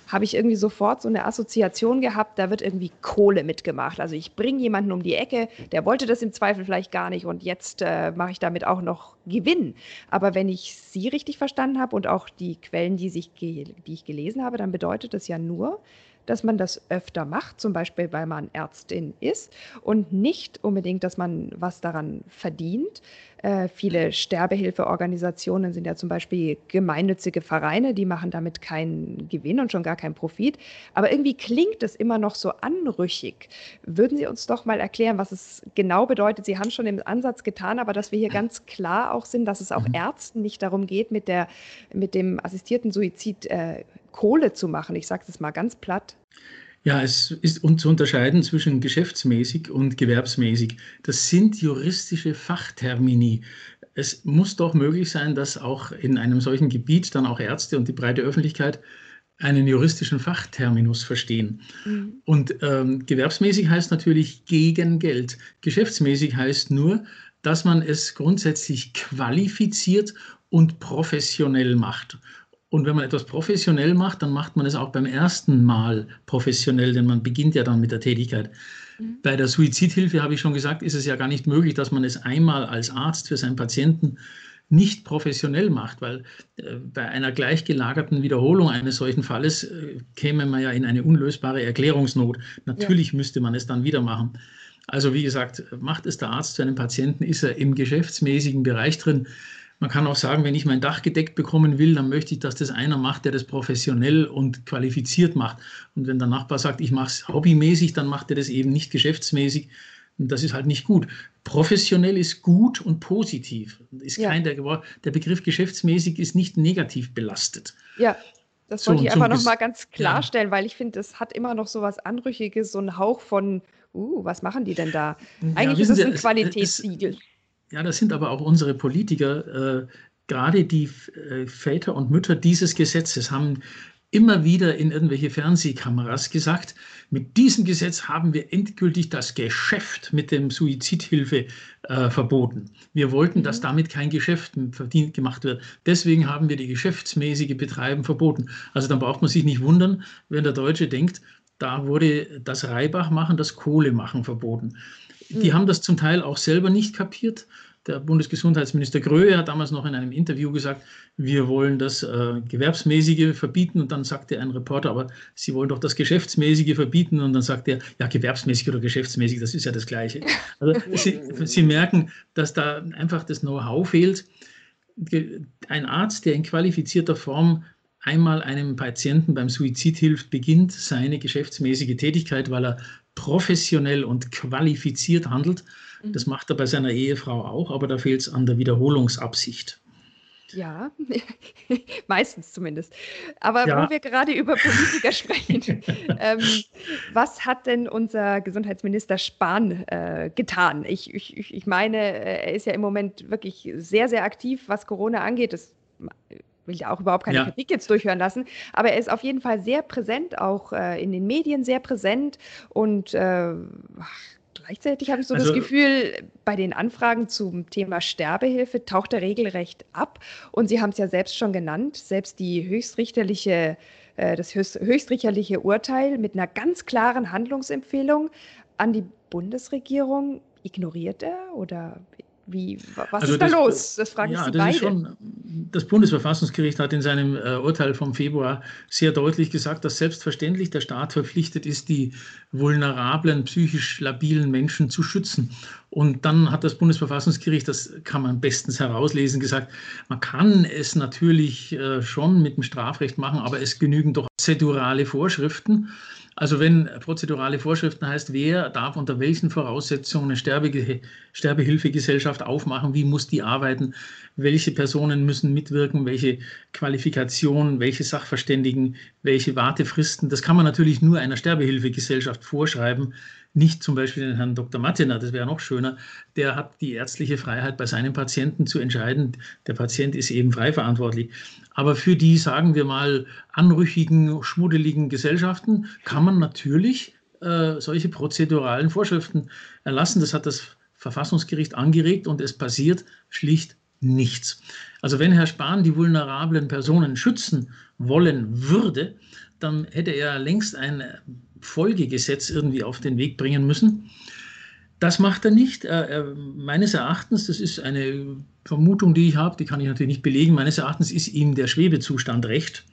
habe ich irgendwie sofort so eine Assoziation gehabt, da wird irgendwie Kohle mitgemacht. Also ich bringe jemanden um die Ecke, der wollte das im Zweifel vielleicht gar nicht und jetzt äh, mache ich damit auch noch Gewinn. Aber wenn ich Sie richtig verstanden habe und auch die Quellen, die, sich die ich gelesen habe, dann bedeutet das ja nur, dass man das öfter macht, zum Beispiel weil man Ärztin ist und nicht unbedingt, dass man was daran verdient. Äh, viele Sterbehilfeorganisationen sind ja zum Beispiel gemeinnützige Vereine, die machen damit keinen Gewinn und schon gar keinen Profit. Aber irgendwie klingt es immer noch so anrüchig. Würden Sie uns doch mal erklären, was es genau bedeutet? Sie haben schon im Ansatz getan, aber dass wir hier ganz klar auch sind, dass es auch mhm. Ärzten nicht darum geht, mit, der, mit dem assistierten Suizid äh, Kohle zu machen. Ich sage es mal ganz platt. Ja, es ist zu unterscheiden zwischen geschäftsmäßig und gewerbsmäßig. Das sind juristische Fachtermini. Es muss doch möglich sein, dass auch in einem solchen Gebiet dann auch Ärzte und die breite Öffentlichkeit einen juristischen Fachterminus verstehen. Mhm. Und ähm, gewerbsmäßig heißt natürlich gegen Geld. Geschäftsmäßig heißt nur, dass man es grundsätzlich qualifiziert und professionell macht. Und wenn man etwas professionell macht, dann macht man es auch beim ersten Mal professionell, denn man beginnt ja dann mit der Tätigkeit. Mhm. Bei der Suizidhilfe habe ich schon gesagt, ist es ja gar nicht möglich, dass man es einmal als Arzt für seinen Patienten nicht professionell macht, weil äh, bei einer gleichgelagerten Wiederholung eines solchen Falles äh, käme man ja in eine unlösbare Erklärungsnot. Natürlich ja. müsste man es dann wieder machen. Also wie gesagt, macht es der Arzt zu einem Patienten, ist er im geschäftsmäßigen Bereich drin. Man kann auch sagen, wenn ich mein Dach gedeckt bekommen will, dann möchte ich, dass das einer macht, der das professionell und qualifiziert macht. Und wenn der Nachbar sagt, ich mache es hobbymäßig, dann macht er das eben nicht geschäftsmäßig. Und das ist halt nicht gut. Professionell ist gut und positiv. Ist kein, ja. der, der Begriff geschäftsmäßig ist nicht negativ belastet. Ja, das so, wollte ich einfach so nochmal ganz klarstellen, ja. weil ich finde, es hat immer noch so was Anrüchiges, so einen Hauch von, uh, was machen die denn da? Eigentlich ja, ist es ein Qualitätssiegel. Ja, das sind aber auch unsere Politiker. Äh, gerade die äh, Väter und Mütter dieses Gesetzes haben immer wieder in irgendwelche Fernsehkameras gesagt, mit diesem Gesetz haben wir endgültig das Geschäft mit dem Suizidhilfe äh, verboten. Wir wollten, dass mhm. damit kein Geschäft verdient gemacht wird. Deswegen haben wir die geschäftsmäßige Betreiben verboten. Also dann braucht man sich nicht wundern, wenn der Deutsche denkt, da wurde das Reibach machen, das Kohle machen verboten. Die mhm. haben das zum Teil auch selber nicht kapiert. Der Bundesgesundheitsminister Gröhe hat damals noch in einem Interview gesagt, wir wollen das äh, Gewerbsmäßige verbieten. Und dann sagte ein Reporter, aber Sie wollen doch das Geschäftsmäßige verbieten. Und dann sagt er, ja, gewerbsmäßig oder geschäftsmäßig, das ist ja das Gleiche. Also Sie, Sie merken, dass da einfach das Know-how fehlt. Ein Arzt, der in qualifizierter Form einmal einem Patienten beim Suizid hilft, beginnt seine geschäftsmäßige Tätigkeit, weil er professionell und qualifiziert handelt. Das mhm. macht er bei seiner Ehefrau auch, aber da fehlt es an der Wiederholungsabsicht. Ja, meistens zumindest. Aber ja. wo wir gerade über Politiker sprechen, ähm, was hat denn unser Gesundheitsminister Spahn äh, getan? Ich, ich, ich meine, er ist ja im Moment wirklich sehr, sehr aktiv, was Corona angeht. Das will auch überhaupt keine ja. Kritik jetzt durchhören lassen, aber er ist auf jeden Fall sehr präsent, auch äh, in den Medien sehr präsent und äh, gleichzeitig habe ich so also, das Gefühl, bei den Anfragen zum Thema Sterbehilfe taucht er regelrecht ab. Und Sie haben es ja selbst schon genannt, selbst die höchstrichterliche, äh, das höchstrichterliche Urteil mit einer ganz klaren Handlungsempfehlung an die Bundesregierung ignoriert er oder wie, was also ist da das, los? Das fragen ja, Sie das beide. Schon, das Bundesverfassungsgericht hat in seinem äh, Urteil vom Februar sehr deutlich gesagt, dass selbstverständlich der Staat verpflichtet ist, die vulnerablen, psychisch labilen Menschen zu schützen. Und dann hat das Bundesverfassungsgericht, das kann man bestens herauslesen, gesagt, man kann es natürlich äh, schon mit dem Strafrecht machen, aber es genügen doch prozedurale Vorschriften. Also wenn prozedurale Vorschriften heißt, wer darf unter welchen Voraussetzungen eine Sterbe, Sterbehilfegesellschaft aufmachen, wie muss die arbeiten, welche Personen müssen mitwirken, welche Qualifikationen, welche Sachverständigen, welche Wartefristen, das kann man natürlich nur einer Sterbehilfegesellschaft vorschreiben nicht zum Beispiel den Herrn Dr. Mattener, das wäre noch schöner, der hat die ärztliche Freiheit bei seinen Patienten zu entscheiden. Der Patient ist eben frei verantwortlich. Aber für die, sagen wir mal, anrüchigen, schmuddeligen Gesellschaften kann man natürlich äh, solche prozeduralen Vorschriften erlassen. Das hat das Verfassungsgericht angeregt und es passiert schlicht nichts. Also wenn Herr Spahn die vulnerablen Personen schützen wollen würde, dann hätte er längst ein Folgegesetz irgendwie auf den Weg bringen müssen. Das macht er nicht. Er, meines Erachtens, das ist eine Vermutung, die ich habe, die kann ich natürlich nicht belegen, meines Erachtens ist ihm der Schwebezustand recht,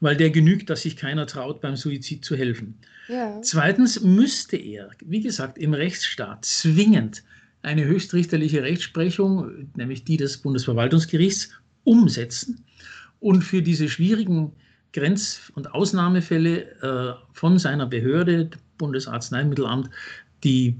weil der genügt, dass sich keiner traut, beim Suizid zu helfen. Ja. Zweitens müsste er, wie gesagt, im Rechtsstaat zwingend eine höchstrichterliche Rechtsprechung, nämlich die des Bundesverwaltungsgerichts, umsetzen und für diese schwierigen Grenz- und Ausnahmefälle äh, von seiner Behörde, Bundesarzneimittelamt, die äh,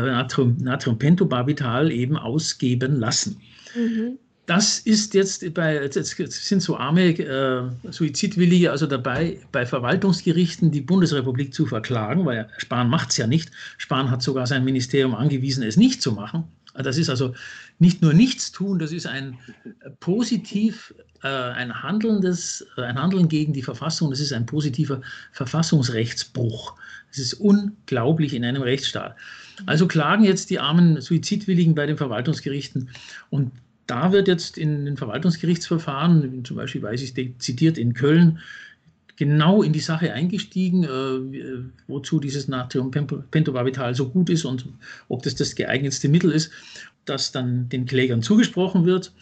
Natrium, Natriumpentobarbital eben ausgeben lassen. Mhm. Das ist jetzt bei, jetzt sind so arme äh, Suizidwillige also dabei, bei Verwaltungsgerichten die Bundesrepublik zu verklagen, weil Spahn macht es ja nicht. Spahn hat sogar sein Ministerium angewiesen, es nicht zu machen. Das ist also nicht nur nichts tun, das ist ein positiv äh, ein, handelndes, äh, ein Handeln gegen die Verfassung, das ist ein positiver Verfassungsrechtsbruch. Das ist unglaublich in einem Rechtsstaat. Also klagen jetzt die armen Suizidwilligen bei den Verwaltungsgerichten und da wird jetzt in den Verwaltungsgerichtsverfahren, zum Beispiel weiß ich zitiert in Köln, genau in die Sache eingestiegen, äh, wozu dieses Natriumpentobarbital so gut ist und ob das das geeignetste Mittel ist. das dann den Klägern zugesprochen wird.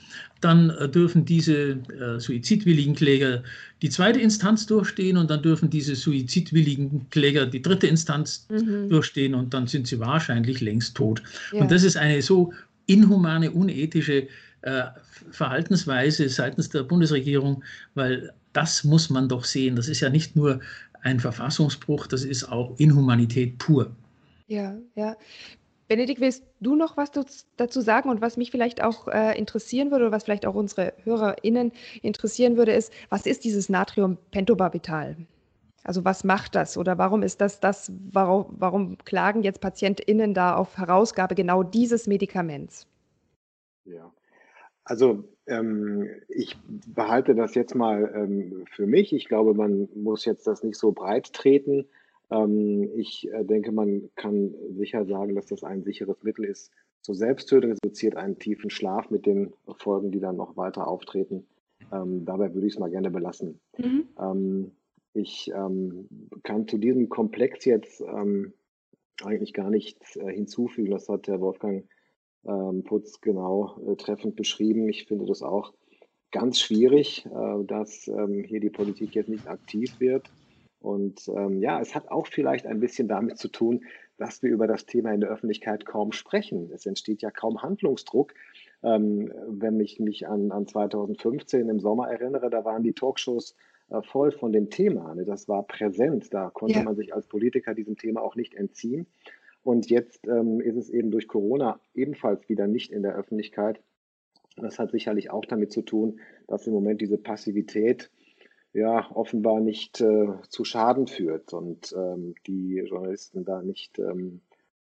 Dann äh, dürfen diese äh, suizidwilligen Kläger die zweite Instanz durchstehen und dann dürfen diese suizidwilligen Kläger die dritte Instanz mhm. durchstehen und dann sind sie wahrscheinlich längst tot. Ja. Und das ist eine so inhumane, unethische äh, Verhaltensweise seitens der Bundesregierung, weil das muss man doch sehen. Das ist ja nicht nur ein Verfassungsbruch, das ist auch Inhumanität pur. Ja, ja. Benedikt, willst du noch was dazu sagen und was mich vielleicht auch äh, interessieren würde oder was vielleicht auch unsere HörerInnen interessieren würde, ist, was ist dieses Natriumpentobarbital? Also was macht das oder warum ist das das, warum, warum klagen jetzt PatientInnen da auf Herausgabe genau dieses Medikaments? Ja, also ich behalte das jetzt mal ähm, für mich. Ich glaube, man muss jetzt das nicht so breit treten. Ähm, ich äh, denke, man kann sicher sagen, dass das ein sicheres Mittel ist zur Selbsttötung. Es reduziert einen tiefen Schlaf mit den Folgen, die dann noch weiter auftreten. Ähm, dabei würde ich es mal gerne belassen. Mhm. Ähm, ich ähm, kann zu diesem Komplex jetzt ähm, eigentlich gar nichts äh, hinzufügen. Das hat der Wolfgang ähm, Putz genau äh, treffend beschrieben. Ich finde das auch ganz schwierig, äh, dass hier die Politik jetzt nicht aktiv wird und ähm, ja, es hat auch vielleicht ein bisschen damit zu tun, dass wir über das Thema in der Öffentlichkeit kaum sprechen. Es entsteht ja kaum Handlungsdruck. Ähm, wenn ich mich an, an 2015 im Sommer erinnere, da waren die Talkshows äh, voll von dem Thema. Ne? Das war präsent. Da konnte ja. man sich als Politiker diesem Thema auch nicht entziehen. Und jetzt ähm, ist es eben durch Corona ebenfalls wieder nicht in der Öffentlichkeit. Das hat sicherlich auch damit zu tun, dass im Moment diese Passivität ja offenbar nicht äh, zu Schaden führt und ähm, die Journalisten da nicht ähm,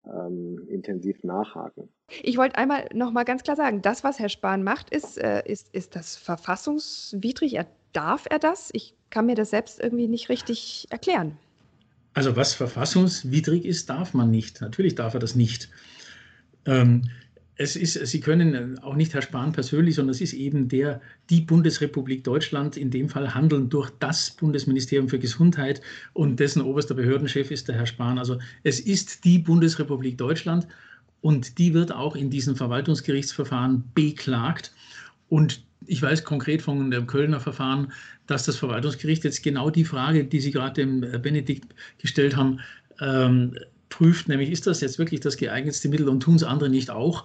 ähm, intensiv nachhaken. Ich wollte einmal noch mal ganz klar sagen, das, was Herr Spahn macht, ist, äh, ist, ist das verfassungswidrig. Er, darf er das? Ich kann mir das selbst irgendwie nicht richtig erklären. Also was verfassungswidrig ist, darf man nicht. Natürlich darf er das nicht. Ähm, es ist, Sie können auch nicht Herr Spahn persönlich, sondern es ist eben der, die Bundesrepublik Deutschland, in dem Fall handeln durch das Bundesministerium für Gesundheit und dessen oberster Behördenchef ist der Herr Spahn. Also es ist die Bundesrepublik Deutschland und die wird auch in diesen Verwaltungsgerichtsverfahren beklagt. Und ich weiß konkret von dem Kölner Verfahren, dass das Verwaltungsgericht jetzt genau die Frage, die Sie gerade dem Benedikt gestellt haben, ähm, prüft, nämlich ist das jetzt wirklich das geeignetste Mittel und tun es andere nicht auch.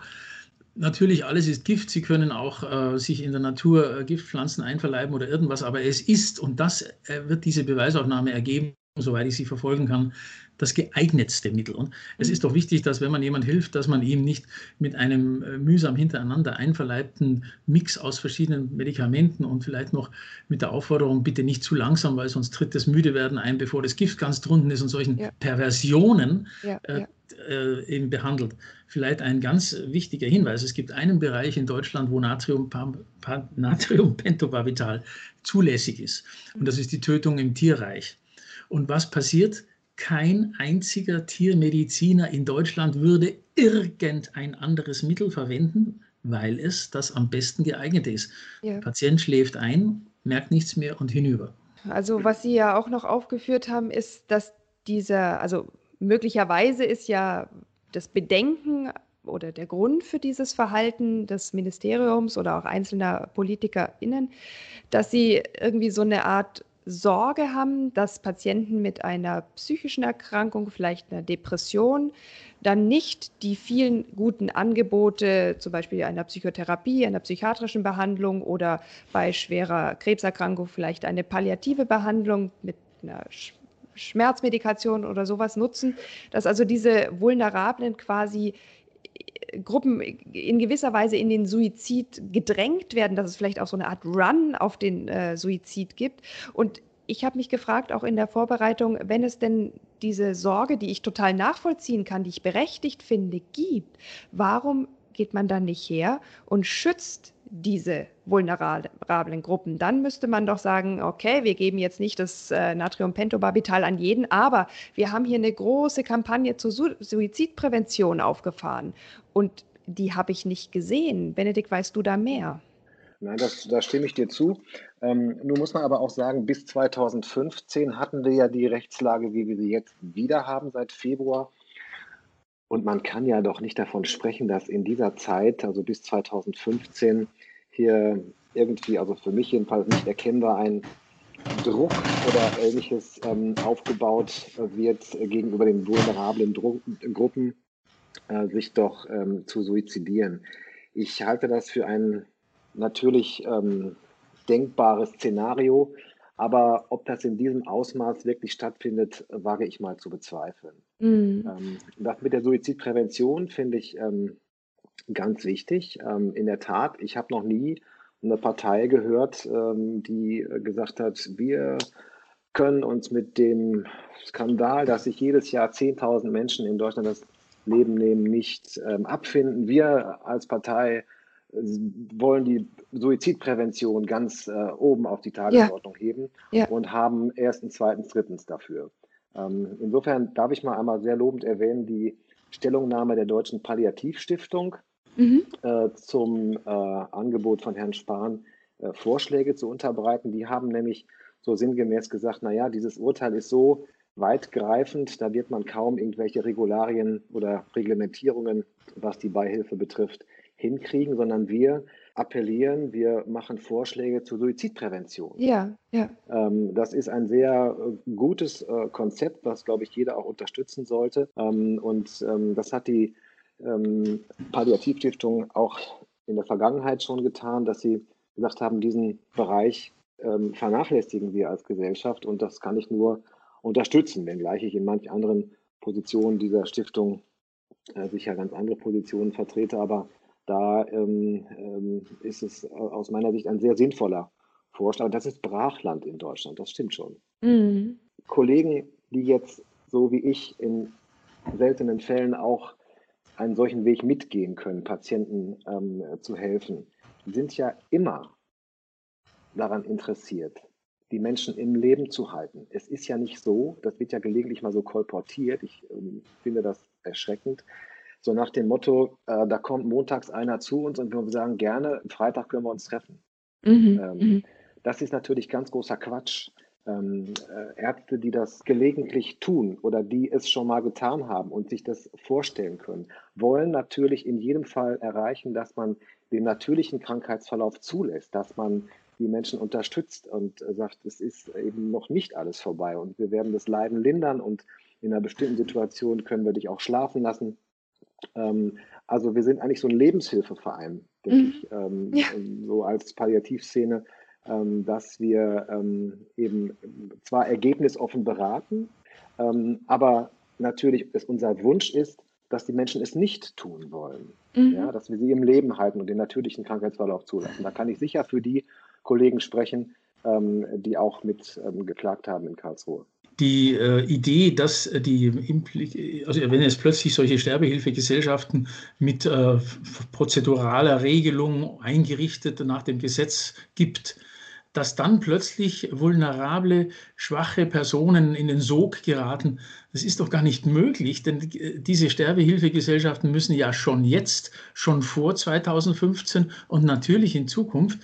Natürlich, alles ist Gift. Sie können auch äh, sich in der Natur äh, Giftpflanzen einverleiben oder irgendwas, aber es ist, und das äh, wird diese Beweisaufnahme ergeben, soweit ich sie verfolgen kann, das geeignetste Mittel. Und es mhm. ist doch wichtig, dass wenn man jemand hilft, dass man ihm nicht mit einem äh, mühsam hintereinander einverleibten Mix aus verschiedenen Medikamenten und vielleicht noch mit der Aufforderung, bitte nicht zu langsam, weil sonst tritt das Müdewerden ein, bevor das Gift ganz drunten ist und solchen ja. Perversionen ja, äh, ja. Äh, eben behandelt. Vielleicht ein ganz wichtiger Hinweis. Es gibt einen Bereich in Deutschland, wo Natrium, Natrium Pentobarbital zulässig ist. Und das ist die Tötung im Tierreich. Und was passiert? kein einziger Tiermediziner in Deutschland würde irgendein anderes Mittel verwenden, weil es das am besten geeignet ist. Ja. Der Patient schläft ein, merkt nichts mehr und hinüber. Also was Sie ja auch noch aufgeführt haben, ist, dass dieser, also möglicherweise ist ja das Bedenken oder der Grund für dieses Verhalten des Ministeriums oder auch einzelner PolitikerInnen, dass sie irgendwie so eine Art Sorge haben, dass Patienten mit einer psychischen Erkrankung, vielleicht einer Depression, dann nicht die vielen guten Angebote, zum Beispiel einer Psychotherapie, einer psychiatrischen Behandlung oder bei schwerer Krebserkrankung vielleicht eine palliative Behandlung mit einer Schmerzmedikation oder sowas nutzen, dass also diese Vulnerablen quasi Gruppen in gewisser Weise in den Suizid gedrängt werden, dass es vielleicht auch so eine Art Run auf den äh, Suizid gibt. Und ich habe mich gefragt, auch in der Vorbereitung, wenn es denn diese Sorge, die ich total nachvollziehen kann, die ich berechtigt finde, gibt, warum geht man dann nicht her und schützt diese vulnerablen Gruppen. Dann müsste man doch sagen, okay, wir geben jetzt nicht das äh, Natriumpentobarbital an jeden, aber wir haben hier eine große Kampagne zur Su Suizidprävention aufgefahren und die habe ich nicht gesehen. Benedikt, weißt du da mehr? Nein, das, da stimme ich dir zu. Ähm, nun muss man aber auch sagen, bis 2015 hatten wir ja die Rechtslage, wie wir sie jetzt wieder haben, seit Februar. Und man kann ja doch nicht davon sprechen, dass in dieser Zeit, also bis 2015, hier irgendwie, also für mich jedenfalls nicht erkennbar, ein Druck oder ähnliches ähm, aufgebaut wird gegenüber den vulnerablen Dru Gruppen, äh, sich doch ähm, zu suizidieren. Ich halte das für ein natürlich ähm, denkbares Szenario, aber ob das in diesem Ausmaß wirklich stattfindet, wage ich mal zu bezweifeln. Mhm. Ähm, das mit der Suizidprävention finde ich ähm, ganz wichtig. Ähm, in der Tat, ich habe noch nie eine Partei gehört, ähm, die gesagt hat, wir können uns mit dem Skandal, dass sich jedes Jahr 10.000 Menschen in Deutschland das Leben nehmen, nicht ähm, abfinden. Wir als Partei wollen die Suizidprävention ganz äh, oben auf die Tagesordnung ja. heben ja. und haben erstens, zweitens, drittens dafür. Ähm, insofern darf ich mal einmal sehr lobend erwähnen, die Stellungnahme der Deutschen Palliativstiftung mhm. äh, zum äh, Angebot von Herrn Spahn, äh, Vorschläge zu unterbreiten. Die haben nämlich so sinngemäß gesagt, naja, dieses Urteil ist so weitgreifend, da wird man kaum irgendwelche Regularien oder Reglementierungen, was die Beihilfe betrifft, hinkriegen, sondern wir appellieren, wir machen Vorschläge zur Suizidprävention. Ja, ja. Ähm, das ist ein sehr äh, gutes äh, Konzept, was, glaube ich, jeder auch unterstützen sollte. Ähm, und ähm, das hat die ähm, Palliativstiftung auch in der Vergangenheit schon getan, dass sie gesagt haben, diesen Bereich ähm, vernachlässigen wir als Gesellschaft und das kann ich nur unterstützen, wenngleich ich in manch anderen Positionen dieser Stiftung äh, sicher ganz andere Positionen vertrete, aber da ähm, ähm, ist es aus meiner Sicht ein sehr sinnvoller Vorschlag. Das ist Brachland in Deutschland, das stimmt schon. Mhm. Kollegen, die jetzt so wie ich in seltenen Fällen auch einen solchen Weg mitgehen können, Patienten ähm, zu helfen, sind ja immer daran interessiert, die Menschen im Leben zu halten. Es ist ja nicht so, das wird ja gelegentlich mal so kolportiert, ich ähm, finde das erschreckend, so nach dem Motto, äh, da kommt montags einer zu uns und wir sagen gerne, Freitag können wir uns treffen. Mhm, ähm, mhm. Das ist natürlich ganz großer Quatsch. Ähm, äh, Ärzte, die das gelegentlich tun oder die es schon mal getan haben und sich das vorstellen können, wollen natürlich in jedem Fall erreichen, dass man den natürlichen Krankheitsverlauf zulässt, dass man die Menschen unterstützt und äh, sagt, es ist eben noch nicht alles vorbei und wir werden das Leiden lindern und in einer bestimmten Situation können wir dich auch schlafen lassen. Ähm, also wir sind eigentlich so ein Lebenshilfeverein, denke mhm. ich, ähm, ja. so als Palliativszene, dass wir ähm, eben zwar ergebnisoffen beraten, ähm, aber natürlich es unser Wunsch ist, dass die Menschen es nicht tun wollen. Mhm. Ja, dass wir sie im Leben halten und den natürlichen Krankheitsverlauf zulassen. Da kann ich sicher für die Kollegen sprechen, ähm, die auch mit geklagt haben in Karlsruhe die äh, Idee, dass die, also wenn es plötzlich solche Sterbehilfegesellschaften mit äh, prozeduraler Regelung eingerichtet nach dem Gesetz gibt, dass dann plötzlich vulnerable, schwache Personen in den Sog geraten, das ist doch gar nicht möglich, denn diese Sterbehilfegesellschaften müssen ja schon jetzt, schon vor 2015 und natürlich in Zukunft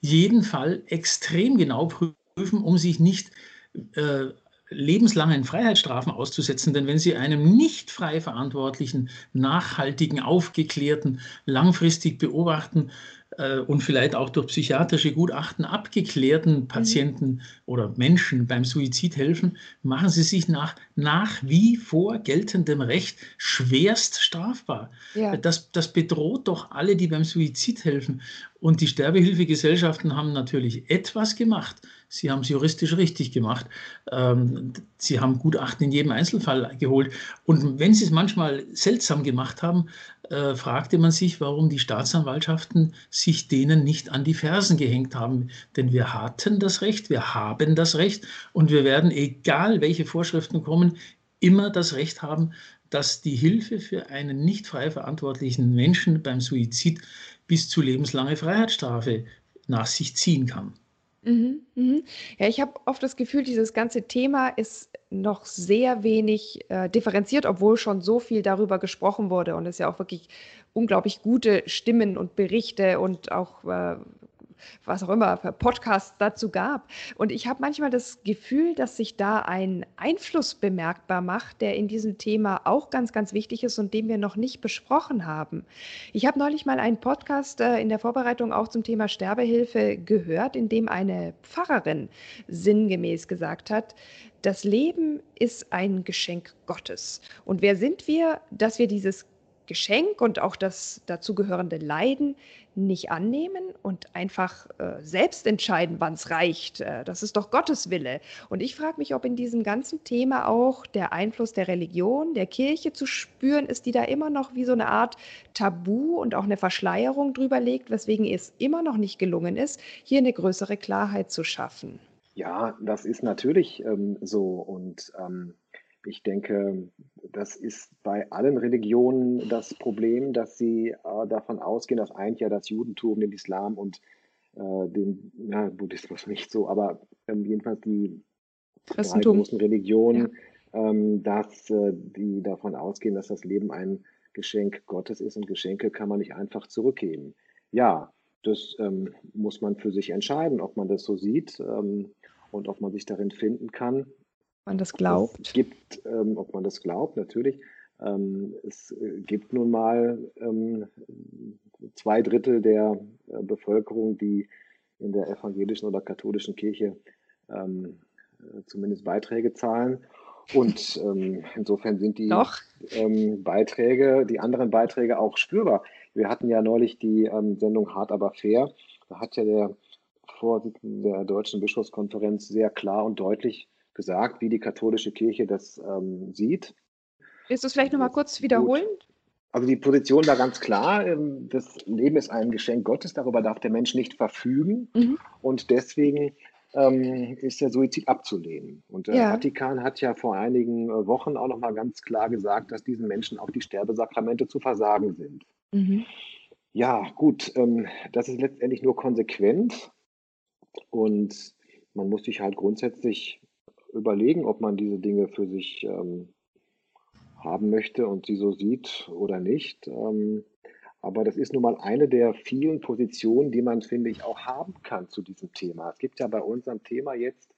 jeden Fall extrem genau prüfen, um sich nicht äh, lebenslangen Freiheitsstrafen auszusetzen, denn wenn Sie einem nicht frei verantwortlichen, nachhaltigen, aufgeklärten, langfristig beobachten äh, und vielleicht auch durch psychiatrische Gutachten abgeklärten mhm. Patienten mhm. oder Menschen beim Suizid helfen, machen sie sich nach, nach wie vor geltendem Recht schwerst strafbar. Ja. Das, das bedroht doch alle, die beim Suizid helfen. Und die Sterbehilfegesellschaften haben natürlich etwas gemacht. Sie haben es juristisch richtig gemacht. Ähm, sie haben Gutachten in jedem Einzelfall geholt. Und wenn Sie es manchmal seltsam gemacht haben, äh, fragte man sich, warum die Staatsanwaltschaften sich denen nicht an die Fersen gehängt haben. Denn wir hatten das Recht, wir haben das Recht und wir werden, egal welche Vorschriften kommen, immer das Recht haben, dass die Hilfe für einen nicht frei verantwortlichen Menschen beim Suizid bis zu lebenslange Freiheitsstrafe nach sich ziehen kann. Mhm, mhm. Ja, ich habe oft das Gefühl, dieses ganze Thema ist noch sehr wenig äh, differenziert, obwohl schon so viel darüber gesprochen wurde und es ja auch wirklich unglaublich gute Stimmen und Berichte und auch äh, was auch immer, Podcasts dazu gab. Und ich habe manchmal das Gefühl, dass sich da ein Einfluss bemerkbar macht, der in diesem Thema auch ganz, ganz wichtig ist und den wir noch nicht besprochen haben. Ich habe neulich mal einen Podcast äh, in der Vorbereitung auch zum Thema Sterbehilfe gehört, in dem eine Pfarrerin sinngemäß gesagt hat, das Leben ist ein Geschenk Gottes. Und wer sind wir, dass wir dieses Geschenk und auch das dazugehörende Leiden nicht annehmen und einfach äh, selbst entscheiden, wann es reicht. Äh, das ist doch Gottes Wille. Und ich frage mich, ob in diesem ganzen Thema auch der Einfluss der Religion, der Kirche zu spüren ist, die da immer noch wie so eine Art Tabu und auch eine Verschleierung drüber legt, weswegen es immer noch nicht gelungen ist, hier eine größere Klarheit zu schaffen. Ja, das ist natürlich ähm, so. Und ähm, ich denke, das ist bei allen Religionen das Problem, dass sie äh, davon ausgehen, das eint ja das Judentum, den Islam und äh, den ja, Buddhismus nicht so, aber ähm, jedenfalls die drei großen Religionen, ja. ähm, dass äh, die davon ausgehen, dass das Leben ein Geschenk Gottes ist und Geschenke kann man nicht einfach zurückgeben. Ja, das ähm, muss man für sich entscheiden, ob man das so sieht ähm, und ob man sich darin finden kann man das glaubt. Es gibt, ähm, ob man das glaubt, natürlich. Ähm, es äh, gibt nun mal ähm, zwei Drittel der äh, Bevölkerung, die in der evangelischen oder katholischen Kirche ähm, äh, zumindest Beiträge zahlen. Und ähm, insofern sind die ähm, Beiträge, die anderen Beiträge auch spürbar. Wir hatten ja neulich die Sendung Hart aber fair. Da hat ja der Vorsitzende der Deutschen Bischofskonferenz sehr klar und deutlich gesagt, wie die katholische Kirche das ähm, sieht. Willst du es vielleicht nochmal kurz wiederholen? Gut. Also die Position war ganz klar, ähm, das Leben ist ein Geschenk Gottes, darüber darf der Mensch nicht verfügen mhm. und deswegen ähm, ist der Suizid abzulehnen. Und der ja. Vatikan hat ja vor einigen äh, Wochen auch nochmal ganz klar gesagt, dass diesen Menschen auch die Sterbesakramente zu versagen sind. Mhm. Ja, gut, ähm, das ist letztendlich nur konsequent und man muss sich halt grundsätzlich überlegen, ob man diese Dinge für sich ähm, haben möchte und sie so sieht oder nicht. Ähm, aber das ist nun mal eine der vielen Positionen, die man, finde ich, auch haben kann zu diesem Thema. Es gibt ja bei unserem Thema jetzt,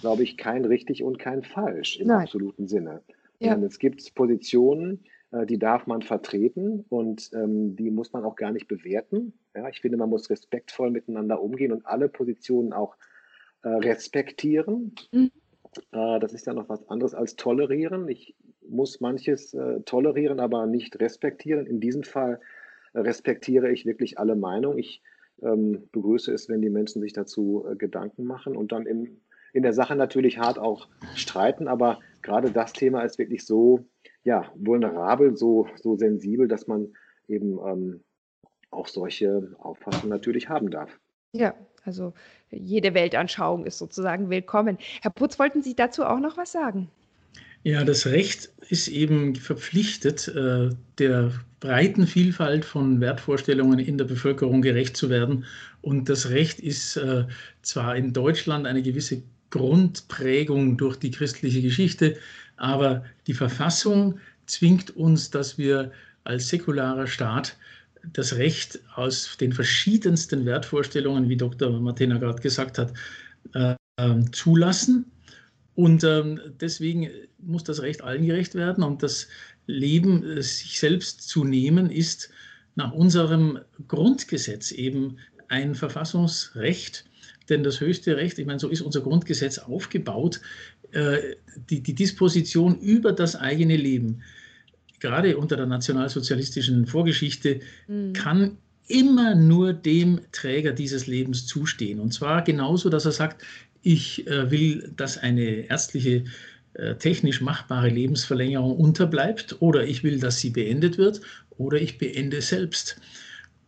glaube ich, kein richtig und kein falsch im Nein. absoluten Sinne. Ja. Es gibt Positionen, äh, die darf man vertreten und ähm, die muss man auch gar nicht bewerten. Ja, ich finde, man muss respektvoll miteinander umgehen und alle Positionen auch äh, respektieren. Mhm. Äh, das ist ja noch was anderes als tolerieren. Ich muss manches äh, tolerieren, aber nicht respektieren. In diesem Fall respektiere ich wirklich alle Meinungen. Ich ähm, begrüße es, wenn die Menschen sich dazu äh, Gedanken machen und dann in, in der Sache natürlich hart auch streiten. Aber gerade das Thema ist wirklich so ja, vulnerabel, so, so sensibel, dass man eben ähm, auch solche Auffassungen natürlich haben darf. Ja, also jede Weltanschauung ist sozusagen willkommen. Herr Putz, wollten Sie dazu auch noch was sagen? Ja, das Recht ist eben verpflichtet, äh, der breiten Vielfalt von Wertvorstellungen in der Bevölkerung gerecht zu werden. Und das Recht ist äh, zwar in Deutschland eine gewisse Grundprägung durch die christliche Geschichte, aber die Verfassung zwingt uns, dass wir als säkularer Staat das Recht aus den verschiedensten Wertvorstellungen, wie Dr. Martina gerade gesagt hat, äh, ähm, zulassen. Und ähm, deswegen muss das Recht allen gerecht werden. Und das Leben, äh, sich selbst zu nehmen, ist nach unserem Grundgesetz eben ein Verfassungsrecht. Denn das höchste Recht, ich meine, so ist unser Grundgesetz aufgebaut, äh, die, die Disposition über das eigene Leben gerade unter der nationalsozialistischen Vorgeschichte, mhm. kann immer nur dem Träger dieses Lebens zustehen. Und zwar genauso, dass er sagt, ich äh, will, dass eine ärztliche äh, technisch machbare Lebensverlängerung unterbleibt oder ich will, dass sie beendet wird oder ich beende selbst.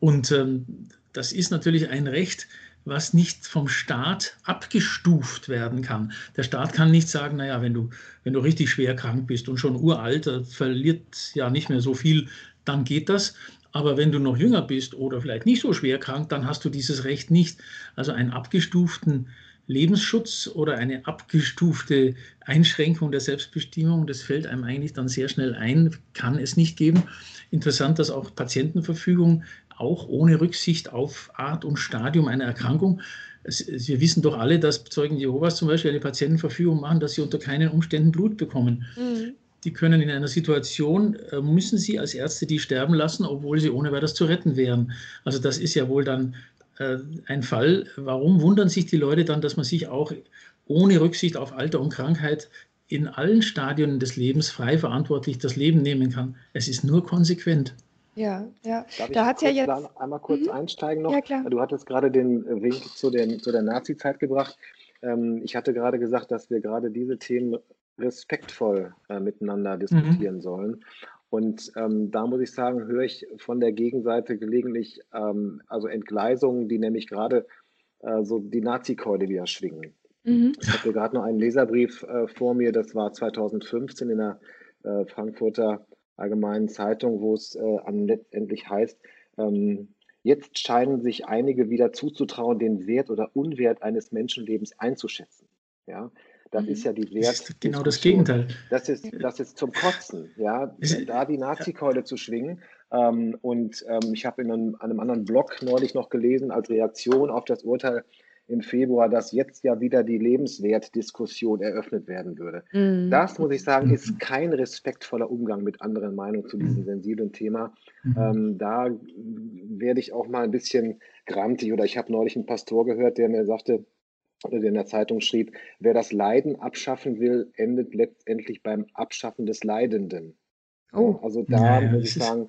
Und ähm, das ist natürlich ein Recht, was nicht vom Staat abgestuft werden kann. Der Staat kann nicht sagen, naja, wenn du, wenn du richtig schwer krank bist und schon uralt, verliert ja nicht mehr so viel, dann geht das. Aber wenn du noch jünger bist oder vielleicht nicht so schwer krank, dann hast du dieses Recht nicht. Also einen abgestuften Lebensschutz oder eine abgestufte Einschränkung der Selbstbestimmung, das fällt einem eigentlich dann sehr schnell ein, kann es nicht geben. Interessant, dass auch Patientenverfügung auch ohne Rücksicht auf Art und Stadium einer Erkrankung. Wir wissen doch alle, dass Zeugen Jehovas zum Beispiel eine Patientenverfügung machen, dass sie unter keinen Umständen Blut bekommen. Mhm. Die können in einer Situation, äh, müssen sie als Ärzte die sterben lassen, obwohl sie ohne weiteres zu retten wären. Also das ist ja wohl dann äh, ein Fall. Warum wundern sich die Leute dann, dass man sich auch ohne Rücksicht auf Alter und Krankheit in allen Stadien des Lebens frei verantwortlich das Leben nehmen kann? Es ist nur konsequent. Ja, ja. Darf da hat ja jetzt einmal kurz mhm. einsteigen noch. Ja, klar. Du hattest gerade den Wink zu, den, zu der Nazi-Zeit gebracht. Ähm, ich hatte gerade gesagt, dass wir gerade diese Themen respektvoll äh, miteinander diskutieren mhm. sollen. Und ähm, da muss ich sagen, höre ich von der Gegenseite gelegentlich ähm, also Entgleisungen, die nämlich gerade äh, so die Nazi-Keule wieder schwingen. Mhm. Ich habe gerade noch einen Leserbrief äh, vor mir, das war 2015 in der äh, Frankfurter Allgemeinen Zeitung, wo es äh, letztendlich heißt, ähm, jetzt scheinen sich einige wieder zuzutrauen, den Wert oder Unwert eines Menschenlebens einzuschätzen. Ja, das mhm. ist ja die Wert. Das ist genau das Gegenteil. Das ist, das ist zum Kotzen, ja, da die Nazi-Keule zu schwingen. Ähm, und ähm, ich habe in einem, einem, anderen Blog neulich noch gelesen, als Reaktion auf das Urteil im Februar, dass jetzt ja wieder die Lebenswertdiskussion eröffnet werden würde. Mhm. Das, muss ich sagen, ist kein respektvoller Umgang mit anderen Meinungen zu diesem mhm. sensiblen Thema. Mhm. Ähm, da werde ich auch mal ein bisschen grantig oder ich habe neulich einen Pastor gehört, der mir sagte, oder der in der Zeitung schrieb, wer das Leiden abschaffen will, endet letztendlich beim Abschaffen des Leidenden. Oh. Also da ja, muss ich sagen,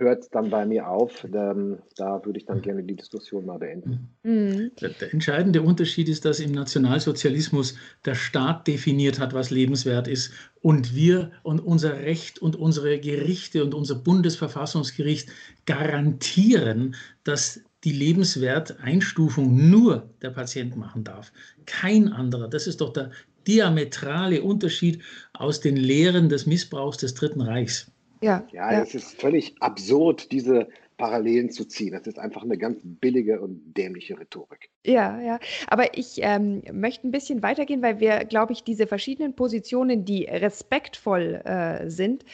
hört es dann bei mir auf. Da, da, würde ich dann gerne die Diskussion mal beenden. Mhm. Der, der, entscheidende Unterschied ist, dass im Nationalsozialismus der Staat definiert hat, was lebenswert ist und wir und unser Recht und unsere Gerichte und unser Bundesverfassungsgericht garantieren, dass die Lebenswerteinstufung nur der Patient machen darf. Kein anderer. Das ist doch der diametrale Unterschied aus den Lehren des Missbrauchs des Dritten Reichs. Ja, ja, ja. es ist völlig absurd, diese Parallelen zu ziehen. Das ist einfach eine ganz billige und dämliche Rhetorik. Ja, ja. Aber ich ähm, möchte ein bisschen weitergehen, weil wir, glaube ich, diese verschiedenen Positionen, die respektvoll äh, sind,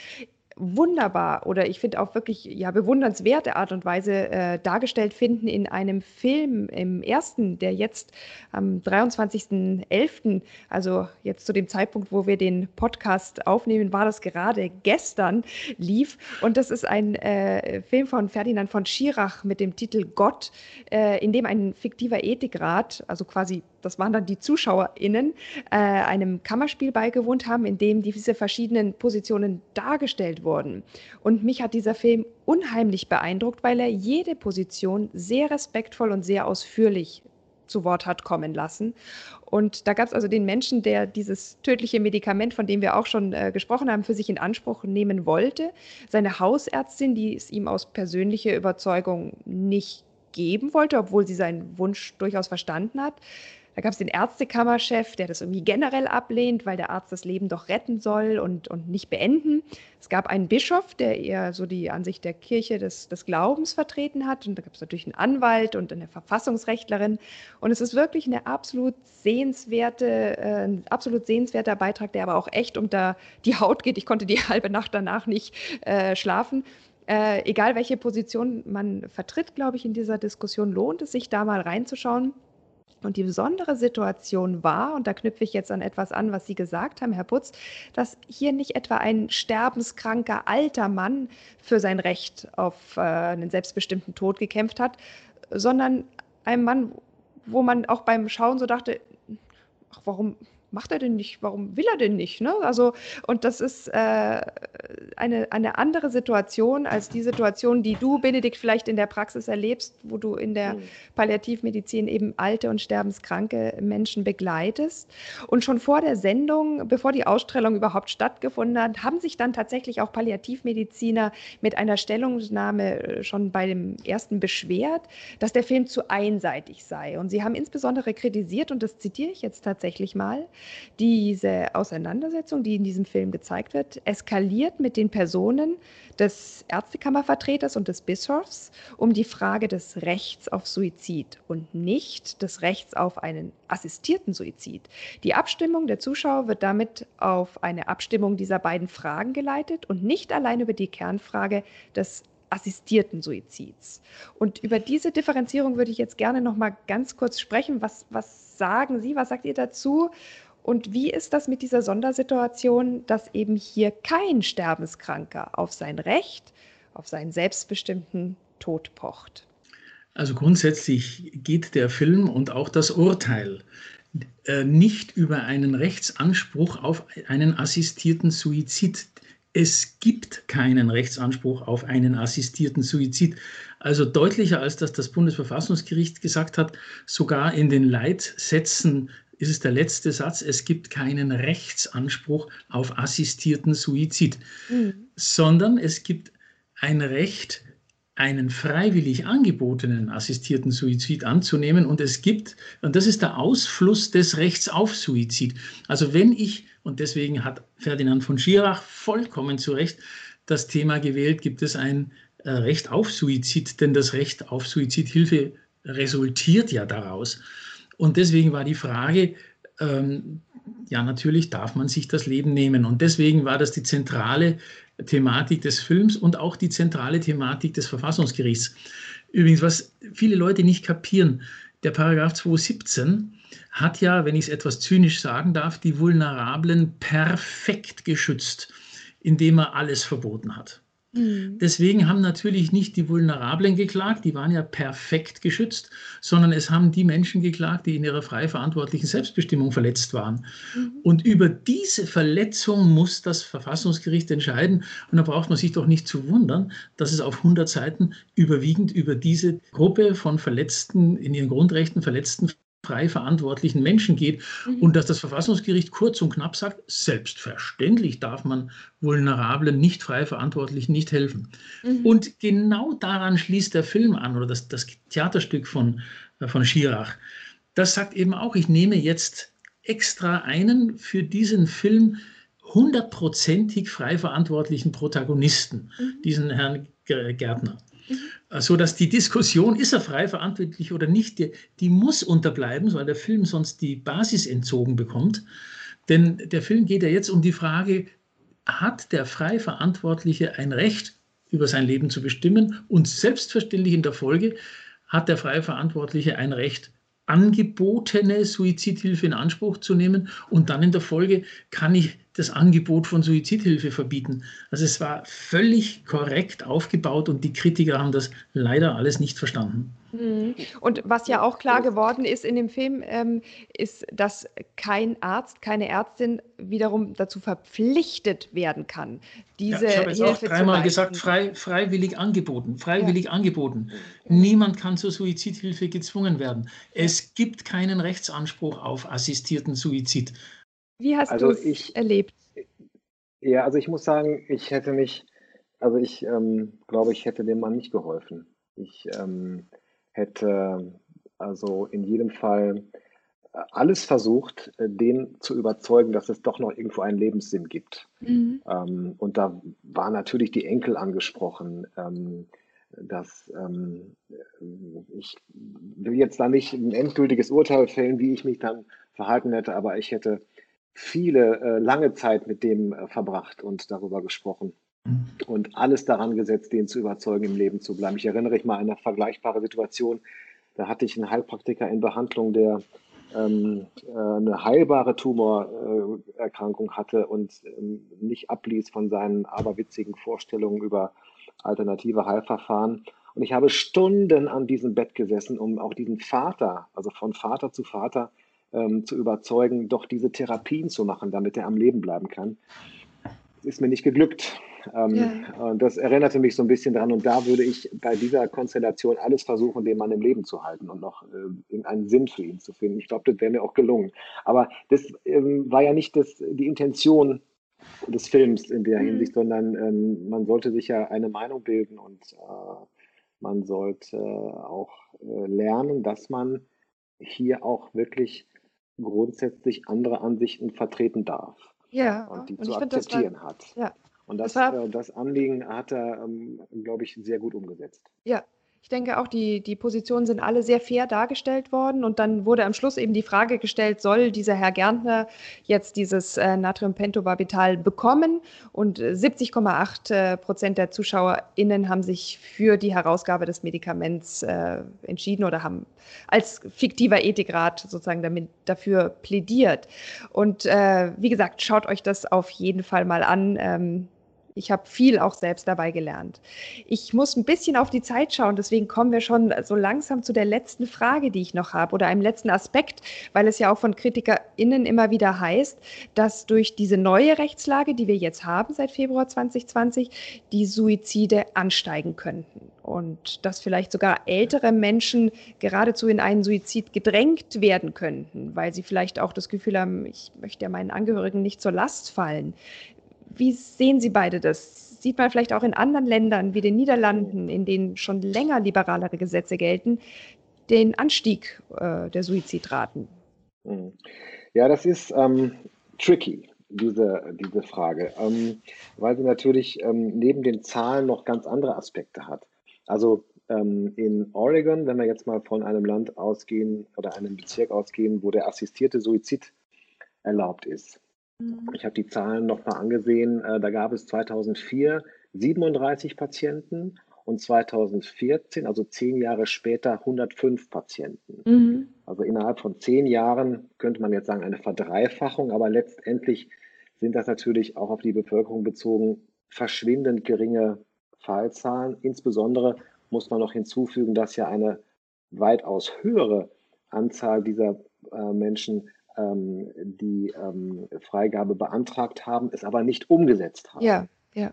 wunderbar oder ich finde auch wirklich ja bewundernswerte Art und Weise äh, dargestellt finden in einem Film im ersten, der jetzt am 23.11., also jetzt zu dem Zeitpunkt, wo wir den Podcast aufnehmen, war das gerade gestern lief und das ist ein äh, Film von Ferdinand von Schirach mit dem Titel Gott, äh, in dem ein fiktiver Ethikrat, also quasi das waren dann die ZuschauerInnen, äh, einem Kammerspiel beigewohnt haben, in dem diese verschiedenen Positionen dargestellt wurden. Und mich hat dieser Film unheimlich beeindruckt, weil er jede Position sehr respektvoll und sehr ausführlich zu Wort hat kommen lassen. Und da gab es also den Menschen, der dieses tödliche Medikament, von dem wir auch schon äh, gesprochen haben, für sich in Anspruch nehmen wollte. Seine Hausärztin, die es ihm aus persönlicher Überzeugung nicht geben wollte, obwohl sie seinen Wunsch durchaus verstanden hat. Da gab es den Ärztekammerchef, der das irgendwie generell ablehnt, weil der Arzt das Leben doch retten soll und, und nicht beenden. Es gab einen Bischof, der eher so die Ansicht der Kirche des, des Glaubens vertreten hat. Und da gab es natürlich einen Anwalt und eine Verfassungsrechtlerin. Und es ist wirklich eine absolut sehenswerte, äh, ein absolut sehenswerter Beitrag, der aber auch echt unter die Haut geht. Ich konnte die halbe Nacht danach nicht äh, schlafen. Äh, egal welche Position man vertritt, glaube ich, in dieser Diskussion lohnt es sich da mal reinzuschauen. Und die besondere Situation war, und da knüpfe ich jetzt an etwas an, was Sie gesagt haben, Herr Putz, dass hier nicht etwa ein sterbenskranker alter Mann für sein Recht auf äh, einen selbstbestimmten Tod gekämpft hat, sondern ein Mann, wo man auch beim Schauen so dachte, ach, warum, macht er denn nicht? Warum will er denn nicht? Ne? Also, und das ist äh, eine, eine andere Situation als die Situation, die du, Benedikt, vielleicht in der Praxis erlebst, wo du in der mhm. Palliativmedizin eben alte und sterbenskranke Menschen begleitest. Und schon vor der Sendung, bevor die Ausstellung überhaupt stattgefunden hat, haben sich dann tatsächlich auch Palliativmediziner mit einer Stellungnahme äh, schon bei dem ersten beschwert, dass der Film zu einseitig sei. Und sie haben insbesondere kritisiert, und das zitiere ich jetzt tatsächlich mal, diese Auseinandersetzung, die in diesem Film gezeigt wird, eskaliert mit den Personen des Ärztekammervertreters und des Bischofs um die Frage des Rechts auf Suizid und nicht des Rechts auf einen assistierten Suizid. Die Abstimmung der Zuschauer wird damit auf eine Abstimmung dieser beiden Fragen geleitet und nicht allein über die Kernfrage des assistierten Suizids. Und über diese Differenzierung würde ich jetzt gerne noch mal ganz kurz sprechen. Was, was sagen Sie, was sagt ihr dazu? Und wie ist das mit dieser Sondersituation, dass eben hier kein Sterbenskranker auf sein Recht, auf seinen selbstbestimmten Tod pocht? Also grundsätzlich geht der Film und auch das Urteil äh, nicht über einen Rechtsanspruch auf einen assistierten Suizid. Es gibt keinen Rechtsanspruch auf einen assistierten Suizid. Also deutlicher als das das Bundesverfassungsgericht gesagt hat, sogar in den Leitsätzen ist es der letzte Satz, es gibt keinen Rechtsanspruch auf assistierten Suizid, mhm. sondern es gibt ein Recht einen freiwillig angebotenen assistierten Suizid anzunehmen. Und es gibt, und das ist der Ausfluss des Rechts auf Suizid. Also wenn ich, und deswegen hat Ferdinand von Schirach vollkommen zu Recht das Thema gewählt, gibt es ein äh, Recht auf Suizid, denn das Recht auf Suizidhilfe resultiert ja daraus. Und deswegen war die Frage, ähm, ja, natürlich darf man sich das Leben nehmen. Und deswegen war das die zentrale Thematik des Films und auch die zentrale Thematik des Verfassungsgerichts. Übrigens, was viele Leute nicht kapieren, der Paragraph 217 hat ja, wenn ich es etwas zynisch sagen darf, die Vulnerablen perfekt geschützt, indem er alles verboten hat. Mhm. Deswegen haben natürlich nicht die Vulnerablen geklagt, die waren ja perfekt geschützt, sondern es haben die Menschen geklagt, die in ihrer frei verantwortlichen Selbstbestimmung verletzt waren. Mhm. Und über diese Verletzung muss das Verfassungsgericht entscheiden. Und da braucht man sich doch nicht zu wundern, dass es auf 100 Seiten überwiegend über diese Gruppe von Verletzten, in ihren Grundrechten verletzten frei verantwortlichen Menschen geht mhm. und dass das Verfassungsgericht kurz und knapp sagt, selbstverständlich darf man vulnerablen, nicht frei verantwortlichen nicht helfen. Mhm. Und genau daran schließt der Film an oder das, das Theaterstück von, äh, von Schirach. Das sagt eben auch, ich nehme jetzt extra einen für diesen Film hundertprozentig frei verantwortlichen Protagonisten, mhm. diesen Herrn Gärtner. Mhm. So dass die Diskussion, ist er frei verantwortlich oder nicht, die, die muss unterbleiben, weil der Film sonst die Basis entzogen bekommt. Denn der Film geht ja jetzt um die Frage, hat der frei Verantwortliche ein Recht, über sein Leben zu bestimmen? Und selbstverständlich in der Folge hat der frei Verantwortliche ein Recht, angebotene Suizidhilfe in Anspruch zu nehmen und dann in der Folge kann ich das Angebot von Suizidhilfe verbieten. Also es war völlig korrekt aufgebaut und die Kritiker haben das leider alles nicht verstanden. Mhm. Und was ja auch klar geworden ist in dem Film, ähm, ist, dass kein Arzt, keine Ärztin wiederum dazu verpflichtet werden kann, diese ja, ich habe jetzt Hilfe auch dreimal gesagt, frei, freiwillig angeboten, freiwillig ja. angeboten. Niemand kann zur Suizidhilfe gezwungen werden. Es gibt keinen Rechtsanspruch auf assistierten Suizid. Wie hast also du es erlebt? Ja, also ich muss sagen, ich hätte mich, also ich ähm, glaube, ich hätte dem Mann nicht geholfen. Ich ähm, hätte also in jedem Fall äh, alles versucht, äh, den zu überzeugen, dass es doch noch irgendwo einen Lebenssinn gibt. Mhm. Ähm, und da waren natürlich die Enkel angesprochen. Ähm, dass ähm, ich will jetzt da nicht ein endgültiges Urteil fällen, wie ich mich dann verhalten hätte, aber ich hätte viele äh, lange Zeit mit dem äh, verbracht und darüber gesprochen mhm. und alles daran gesetzt, den zu überzeugen, im Leben zu bleiben. Ich erinnere mich mal an eine vergleichbare Situation. Da hatte ich einen Heilpraktiker in Behandlung, der ähm, äh, eine heilbare Tumorerkrankung hatte und ähm, nicht abließ von seinen aberwitzigen Vorstellungen über alternative Heilverfahren. Und ich habe Stunden an diesem Bett gesessen, um auch diesen Vater, also von Vater zu Vater, ähm, zu überzeugen, doch diese Therapien zu machen, damit er am Leben bleiben kann. Das ist mir nicht geglückt. Ähm, ja. Das erinnerte mich so ein bisschen daran und da würde ich bei dieser Konstellation alles versuchen, den Mann im Leben zu halten und noch äh, irgendeinen Sinn für ihn zu finden. Ich glaube, das wäre mir auch gelungen. Aber das ähm, war ja nicht das, die Intention des Films in der mhm. Hinsicht, sondern ähm, man sollte sich ja eine Meinung bilden und äh, man sollte auch äh, lernen, dass man hier auch wirklich grundsätzlich andere Ansichten vertreten darf. Ja, und die und zu akzeptieren war, hat. Ja. Und das, das, war, äh, das, Anliegen hat er, ähm, glaube ich, sehr gut umgesetzt. Ja, Ich denke auch, die, die Positionen sind alle sehr fair dargestellt worden. Und dann wurde am Schluss eben die Frage gestellt, soll dieser Herr Gärtner jetzt dieses äh, Natriumpentobarbital bekommen? Und 70,8 äh, Prozent der ZuschauerInnen haben sich für die Herausgabe des Medikaments äh, entschieden oder haben als fiktiver Ethikrat sozusagen damit, dafür plädiert. Und äh, wie gesagt, schaut euch das auf jeden Fall mal an. Ähm, ich habe viel auch selbst dabei gelernt. Ich muss ein bisschen auf die Zeit schauen, deswegen kommen wir schon so langsam zu der letzten Frage, die ich noch habe oder einem letzten Aspekt, weil es ja auch von KritikerInnen immer wieder heißt, dass durch diese neue Rechtslage, die wir jetzt haben seit Februar 2020, die Suizide ansteigen könnten und dass vielleicht sogar ältere Menschen geradezu in einen Suizid gedrängt werden könnten, weil sie vielleicht auch das Gefühl haben, ich möchte ja meinen Angehörigen nicht zur Last fallen. Wie sehen Sie beide das? Sieht man vielleicht auch in anderen Ländern wie den Niederlanden, in denen schon länger liberalere Gesetze gelten, den Anstieg äh, der Suizidraten? Hm. Ja, das ist ähm, tricky, diese, diese Frage, ähm, weil sie natürlich ähm, neben den Zahlen noch ganz andere Aspekte hat. Also ähm, in Oregon, wenn wir jetzt mal von einem Land ausgehen oder einem Bezirk ausgehen, wo der assistierte Suizid erlaubt ist. Ich habe die Zahlen nochmal angesehen. Äh, da gab es 2004 37 Patienten und 2014, also zehn Jahre später, 105 Patienten. Mhm. Also innerhalb von zehn Jahren könnte man jetzt sagen eine Verdreifachung, aber letztendlich sind das natürlich auch auf die Bevölkerung bezogen verschwindend geringe Fallzahlen. Insbesondere muss man noch hinzufügen, dass ja eine weitaus höhere Anzahl dieser äh, Menschen ähm, die ähm, Freigabe beantragt haben, es aber nicht umgesetzt haben. Ja, ja.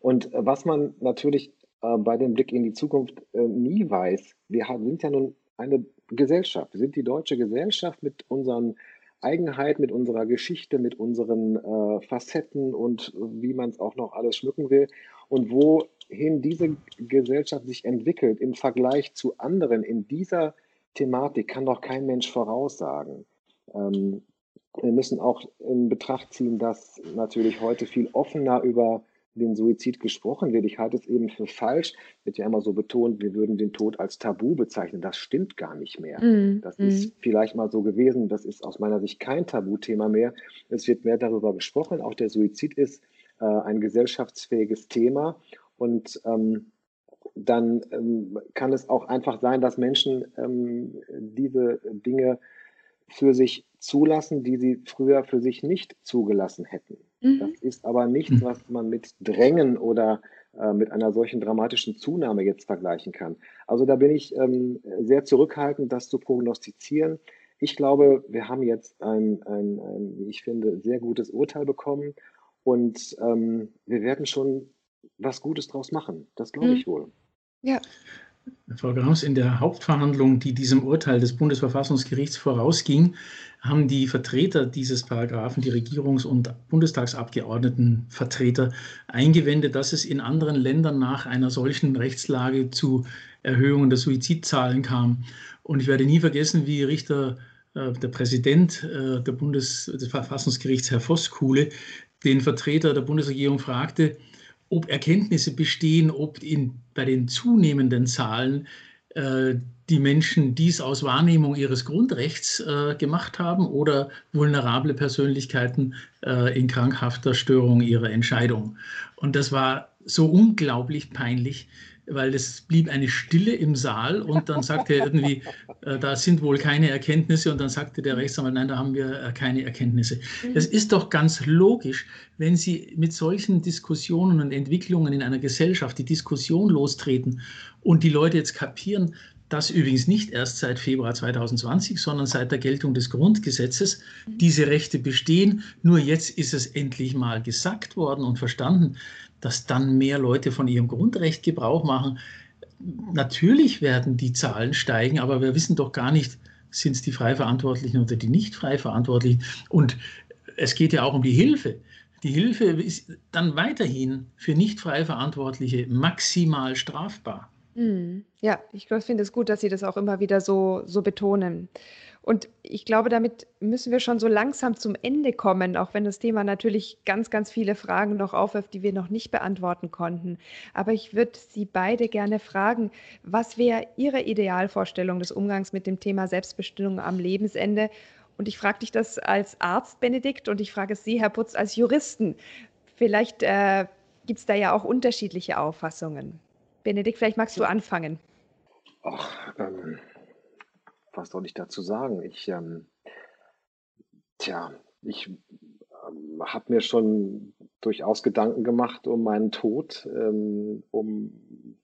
Und äh, was man natürlich äh, bei dem Blick in die Zukunft äh, nie weiß, wir haben, sind ja nun eine Gesellschaft, wir sind die deutsche Gesellschaft mit unseren Eigenheiten, mit unserer Geschichte, mit unseren äh, Facetten und wie man es auch noch alles schmücken will. Und wohin diese Gesellschaft sich entwickelt im Vergleich zu anderen in dieser Thematik, kann doch kein Mensch voraussagen. Ähm, wir müssen auch in Betracht ziehen, dass natürlich heute viel offener über den Suizid gesprochen wird. Ich halte es eben für falsch. Wird ja immer so betont, wir würden den Tod als Tabu bezeichnen. Das stimmt gar nicht mehr. Mm, das mm. ist vielleicht mal so gewesen. Das ist aus meiner Sicht kein Tabuthema mehr. Es wird mehr darüber gesprochen. Auch der Suizid ist äh, ein gesellschaftsfähiges Thema. Und ähm, dann ähm, kann es auch einfach sein, dass Menschen ähm, diese Dinge für sich zulassen, die sie früher für sich nicht zugelassen hätten. Mhm. Das ist aber nichts, mhm. was man mit Drängen oder äh, mit einer solchen dramatischen Zunahme jetzt vergleichen kann. Also da bin ich ähm, sehr zurückhaltend, das zu prognostizieren. Ich glaube, wir haben jetzt ein, ein, ein wie ich finde, sehr gutes Urteil bekommen und ähm, wir werden schon was Gutes draus machen. Das glaube ich mhm. wohl. Ja. Frau Grams, in der Hauptverhandlung, die diesem Urteil des Bundesverfassungsgerichts vorausging, haben die Vertreter dieses Paragraphen, die Regierungs- und Bundestagsabgeordnetenvertreter, eingewendet, dass es in anderen Ländern nach einer solchen Rechtslage zu Erhöhungen der Suizidzahlen kam. Und ich werde nie vergessen, wie Richter, äh, der Präsident äh, der Bundes, des Verfassungsgerichts, Herr Voskuhle, den Vertreter der Bundesregierung fragte, ob Erkenntnisse bestehen, ob in, bei den zunehmenden Zahlen äh, die Menschen dies aus Wahrnehmung ihres Grundrechts äh, gemacht haben oder vulnerable Persönlichkeiten äh, in krankhafter Störung ihrer Entscheidung. Und das war so unglaublich peinlich, weil es blieb eine Stille im Saal und dann sagte er irgendwie, äh, da sind wohl keine Erkenntnisse und dann sagte der Rechtsanwalt, nein, da haben wir äh, keine Erkenntnisse. Es mhm. ist doch ganz logisch, wenn Sie mit solchen Diskussionen und Entwicklungen in einer Gesellschaft die Diskussion lostreten und die Leute jetzt kapieren, dass übrigens nicht erst seit Februar 2020, sondern seit der Geltung des Grundgesetzes mhm. diese Rechte bestehen. Nur jetzt ist es endlich mal gesagt worden und verstanden dass dann mehr Leute von ihrem Grundrecht Gebrauch machen. Natürlich werden die Zahlen steigen, aber wir wissen doch gar nicht, sind es die Freiverantwortlichen oder die nicht Freiverantwortlichen. Und es geht ja auch um die Hilfe. Die Hilfe ist dann weiterhin für nicht Freiverantwortliche maximal strafbar. Mhm. Ja, ich finde es gut, dass Sie das auch immer wieder so, so betonen. Und ich glaube, damit müssen wir schon so langsam zum Ende kommen, auch wenn das Thema natürlich ganz, ganz viele Fragen noch aufwirft, die wir noch nicht beantworten konnten. Aber ich würde Sie beide gerne fragen, was wäre Ihre Idealvorstellung des Umgangs mit dem Thema Selbstbestimmung am Lebensende? Und ich frage dich das als Arzt, Benedikt, und ich frage Sie, Herr Putz, als Juristen. Vielleicht äh, gibt es da ja auch unterschiedliche Auffassungen. Benedikt, vielleicht magst du anfangen. Ach, ähm, was soll ich dazu sagen? Ich, ähm, tja, ich ähm, habe mir schon durchaus Gedanken gemacht um meinen Tod, ähm, um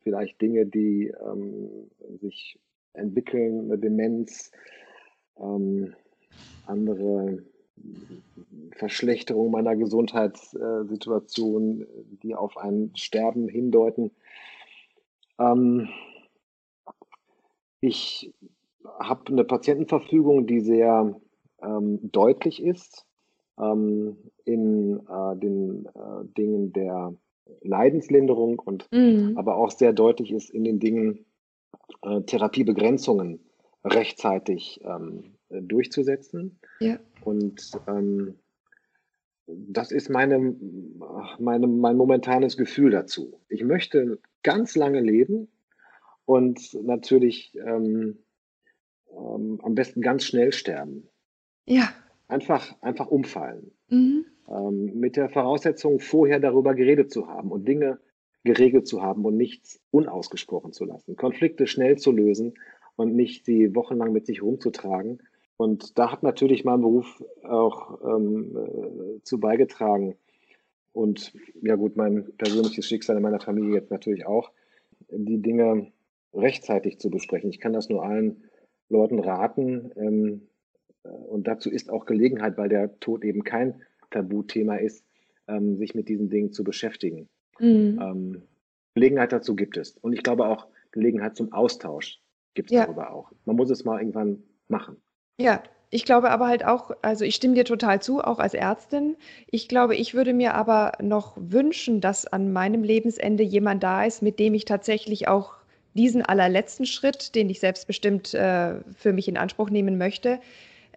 vielleicht Dinge, die ähm, sich entwickeln, eine Demenz, ähm, andere Verschlechterung meiner Gesundheitssituation, die auf ein Sterben hindeuten. Ähm, ich habe eine Patientenverfügung, die sehr ähm, deutlich ist ähm, in äh, den äh, Dingen der Leidenslinderung und mhm. aber auch sehr deutlich ist in den Dingen äh, Therapiebegrenzungen rechtzeitig ähm, durchzusetzen. Ja. Und ähm, das ist meine, meine, mein momentanes Gefühl dazu. Ich möchte ganz lange leben und natürlich ähm, ähm, am besten ganz schnell sterben. Ja. Einfach, einfach umfallen. Mhm. Ähm, mit der Voraussetzung, vorher darüber geredet zu haben und Dinge geregelt zu haben und nichts unausgesprochen zu lassen. Konflikte schnell zu lösen und nicht sie wochenlang mit sich rumzutragen. Und da hat natürlich mein Beruf auch ähm, äh, zu beigetragen. Und ja gut, mein persönliches Schicksal in meiner Familie jetzt natürlich auch, die Dinge rechtzeitig zu besprechen. Ich kann das nur allen Leuten raten. Ähm, äh, und dazu ist auch Gelegenheit, weil der Tod eben kein Tabuthema ist, ähm, sich mit diesen Dingen zu beschäftigen. Mhm. Ähm, Gelegenheit dazu gibt es. Und ich glaube auch Gelegenheit zum Austausch gibt es ja. darüber auch. Man muss es mal irgendwann machen. Ja, ich glaube aber halt auch, also ich stimme dir total zu, auch als Ärztin. Ich glaube, ich würde mir aber noch wünschen, dass an meinem Lebensende jemand da ist, mit dem ich tatsächlich auch diesen allerletzten Schritt, den ich selbstbestimmt äh, für mich in Anspruch nehmen möchte,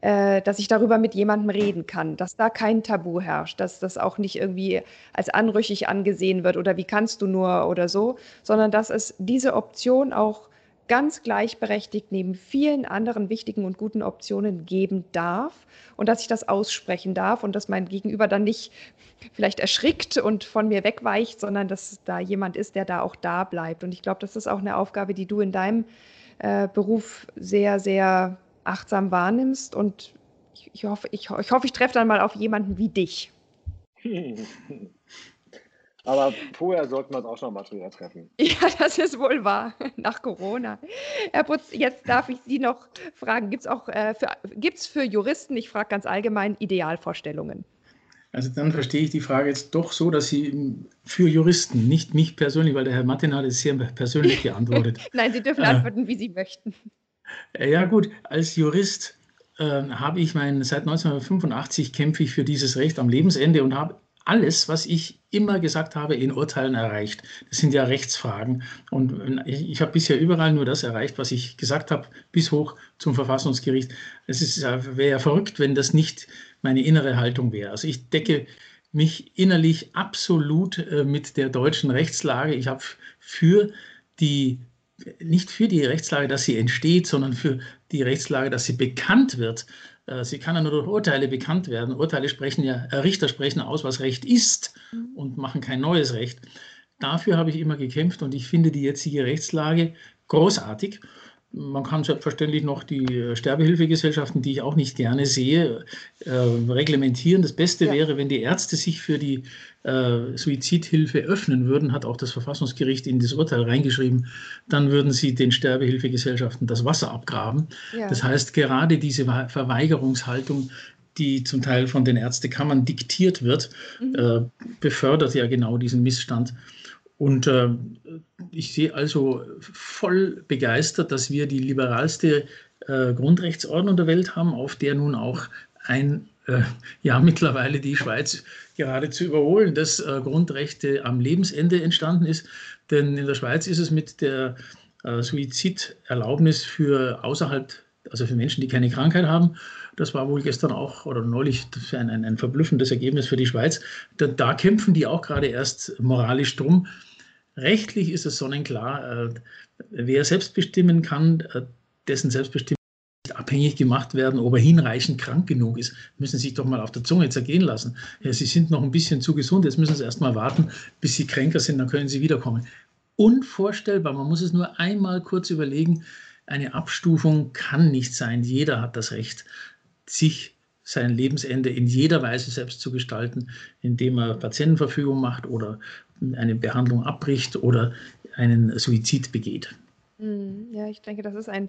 äh, dass ich darüber mit jemandem reden kann, dass da kein Tabu herrscht, dass das auch nicht irgendwie als anrüchig angesehen wird oder wie kannst du nur oder so, sondern dass es diese Option auch ganz gleichberechtigt neben vielen anderen wichtigen und guten Optionen geben darf und dass ich das aussprechen darf und dass mein Gegenüber dann nicht vielleicht erschrickt und von mir wegweicht, sondern dass da jemand ist, der da auch da bleibt. Und ich glaube, das ist auch eine Aufgabe, die du in deinem äh, Beruf sehr, sehr achtsam wahrnimmst. Und ich, ich hoffe, ich, ich, hoffe, ich treffe dann mal auf jemanden wie dich. Aber vorher sollten wir uns auch schon mal drüber treffen. Ja, das ist wohl wahr, nach Corona. Herr Putz, jetzt darf ich Sie noch fragen, gibt es auch äh, für, gibt's für Juristen, ich frage ganz allgemein, Idealvorstellungen? Also dann verstehe ich die Frage jetzt doch so, dass Sie für Juristen, nicht mich persönlich, weil der Herr Martin hat es sehr persönlich geantwortet. Nein, Sie dürfen äh, antworten, wie Sie möchten. Äh, ja gut, als Jurist äh, habe ich mein, seit 1985 kämpfe ich für dieses Recht am Lebensende und habe alles, was ich immer gesagt habe, in Urteilen erreicht. Das sind ja Rechtsfragen. Und ich, habe bisher überall nur das erreicht, was ich gesagt habe, bis hoch zum Verfassungsgericht. Es wäre ja verrückt, wenn das nicht meine innere Haltung wäre. Also ich decke mich innerlich absolut äh, mit der deutschen Rechtslage. Ich habe für die nicht für die Rechtslage, dass sie entsteht, sondern für die Rechtslage, dass sie bekannt wird, äh, sie kann ja nur durch Urteile bekannt werden. Urteile sprechen ja, äh, Richter sprechen aus, was Recht ist mhm. und machen kein neues Recht. Dafür habe ich immer gekämpft und ich finde die jetzige Rechtslage großartig. Man kann selbstverständlich noch die Sterbehilfegesellschaften, die ich auch nicht gerne sehe, äh, reglementieren. Das Beste ja. wäre, wenn die Ärzte sich für die äh, Suizidhilfe öffnen würden, hat auch das Verfassungsgericht in das Urteil reingeschrieben, dann würden sie den Sterbehilfegesellschaften das Wasser abgraben. Ja. Das heißt, gerade diese Verweigerungshaltung, die zum Teil von den Ärztekammern diktiert wird, mhm. äh, befördert ja genau diesen Missstand. Und äh, ich sehe also voll begeistert, dass wir die liberalste äh, Grundrechtsordnung der Welt haben, auf der nun auch ein, äh, ja mittlerweile die Schweiz geradezu überholen, dass äh, Grundrechte am Lebensende entstanden ist. Denn in der Schweiz ist es mit der äh, Suiziderlaubnis für außerhalb also für Menschen, die keine Krankheit haben. Das war wohl gestern auch oder neulich ein, ein, ein verblüffendes Ergebnis für die Schweiz. Da, da, kämpfen die auch gerade erst moralisch drum. Rechtlich ist es sonnenklar, äh, wer selbst bestimmen kann, äh, dessen Selbstbestimmung abhängig gemacht werden, ob er hinreichend krank genug ist. Müssen Sie sich doch mal auf der Zunge zergehen lassen. Ja, Sie sind noch ein bisschen zu gesund, jetzt müssen Sie erst mal warten, bis Sie kränker sind, dann können Sie wiederkommen. Unvorstellbar, man muss es nur einmal kurz überlegen, eine Abstufung kann nicht sein. Jeder hat das Recht, sich sein Lebensende in jeder Weise selbst zu gestalten, indem er Patientenverfügung macht oder eine Behandlung abbricht oder einen Suizid begeht. Hm, ja, ich denke, das ist ein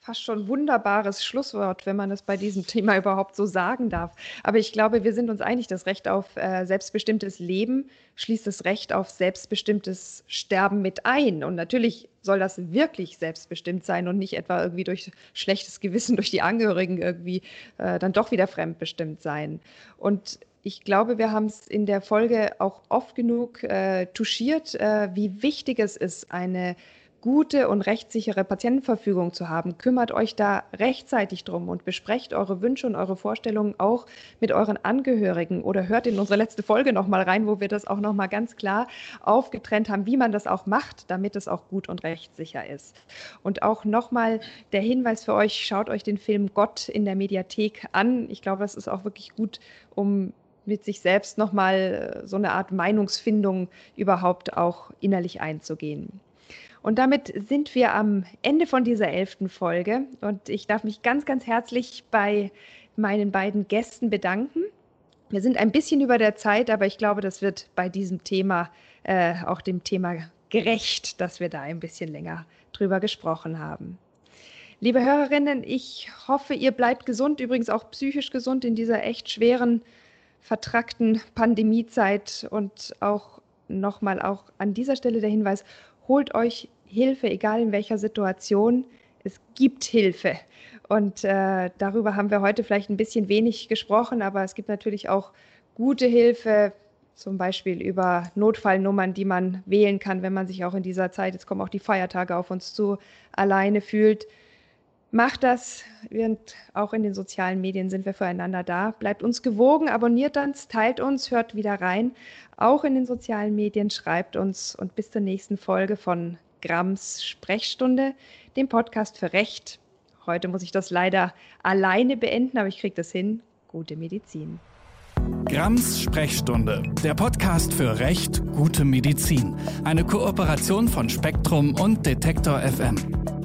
fast schon wunderbares Schlusswort, wenn man das bei diesem Thema überhaupt so sagen darf. Aber ich glaube, wir sind uns einig, das Recht auf äh, selbstbestimmtes Leben schließt das Recht auf selbstbestimmtes Sterben mit ein. Und natürlich soll das wirklich selbstbestimmt sein und nicht etwa irgendwie durch schlechtes Gewissen durch die Angehörigen irgendwie äh, dann doch wieder fremdbestimmt sein. Und ich glaube, wir haben es in der Folge auch oft genug äh, touchiert, äh, wie wichtig es ist, eine gute und rechtssichere Patientenverfügung zu haben. Kümmert euch da rechtzeitig drum und besprecht eure Wünsche und eure Vorstellungen auch mit euren Angehörigen oder hört in unsere letzte Folge nochmal rein, wo wir das auch nochmal ganz klar aufgetrennt haben, wie man das auch macht, damit es auch gut und rechtssicher ist. Und auch nochmal der Hinweis für euch, schaut euch den Film Gott in der Mediathek an. Ich glaube, das ist auch wirklich gut, um mit sich selbst nochmal so eine Art Meinungsfindung überhaupt auch innerlich einzugehen. Und damit sind wir am Ende von dieser elften Folge. Und ich darf mich ganz, ganz herzlich bei meinen beiden Gästen bedanken. Wir sind ein bisschen über der Zeit, aber ich glaube, das wird bei diesem Thema äh, auch dem Thema gerecht, dass wir da ein bisschen länger drüber gesprochen haben. Liebe Hörerinnen, ich hoffe, ihr bleibt gesund, übrigens auch psychisch gesund in dieser echt schweren, vertrackten Pandemiezeit und auch nochmal auch an dieser Stelle der Hinweis, holt euch Hilfe, egal in welcher Situation. Es gibt Hilfe. Und äh, darüber haben wir heute vielleicht ein bisschen wenig gesprochen, aber es gibt natürlich auch gute Hilfe, zum Beispiel über Notfallnummern, die man wählen kann, wenn man sich auch in dieser Zeit, jetzt kommen auch die Feiertage auf uns zu, alleine fühlt. Macht das. Und auch in den sozialen Medien sind wir füreinander da. Bleibt uns gewogen, abonniert uns, teilt uns, hört wieder rein. Auch in den sozialen Medien schreibt uns und bis zur nächsten Folge von Grams Sprechstunde, dem Podcast für Recht. Heute muss ich das leider alleine beenden, aber ich kriege das hin. Gute Medizin. Grams Sprechstunde, der Podcast für Recht, gute Medizin. Eine Kooperation von Spektrum und Detektor FM.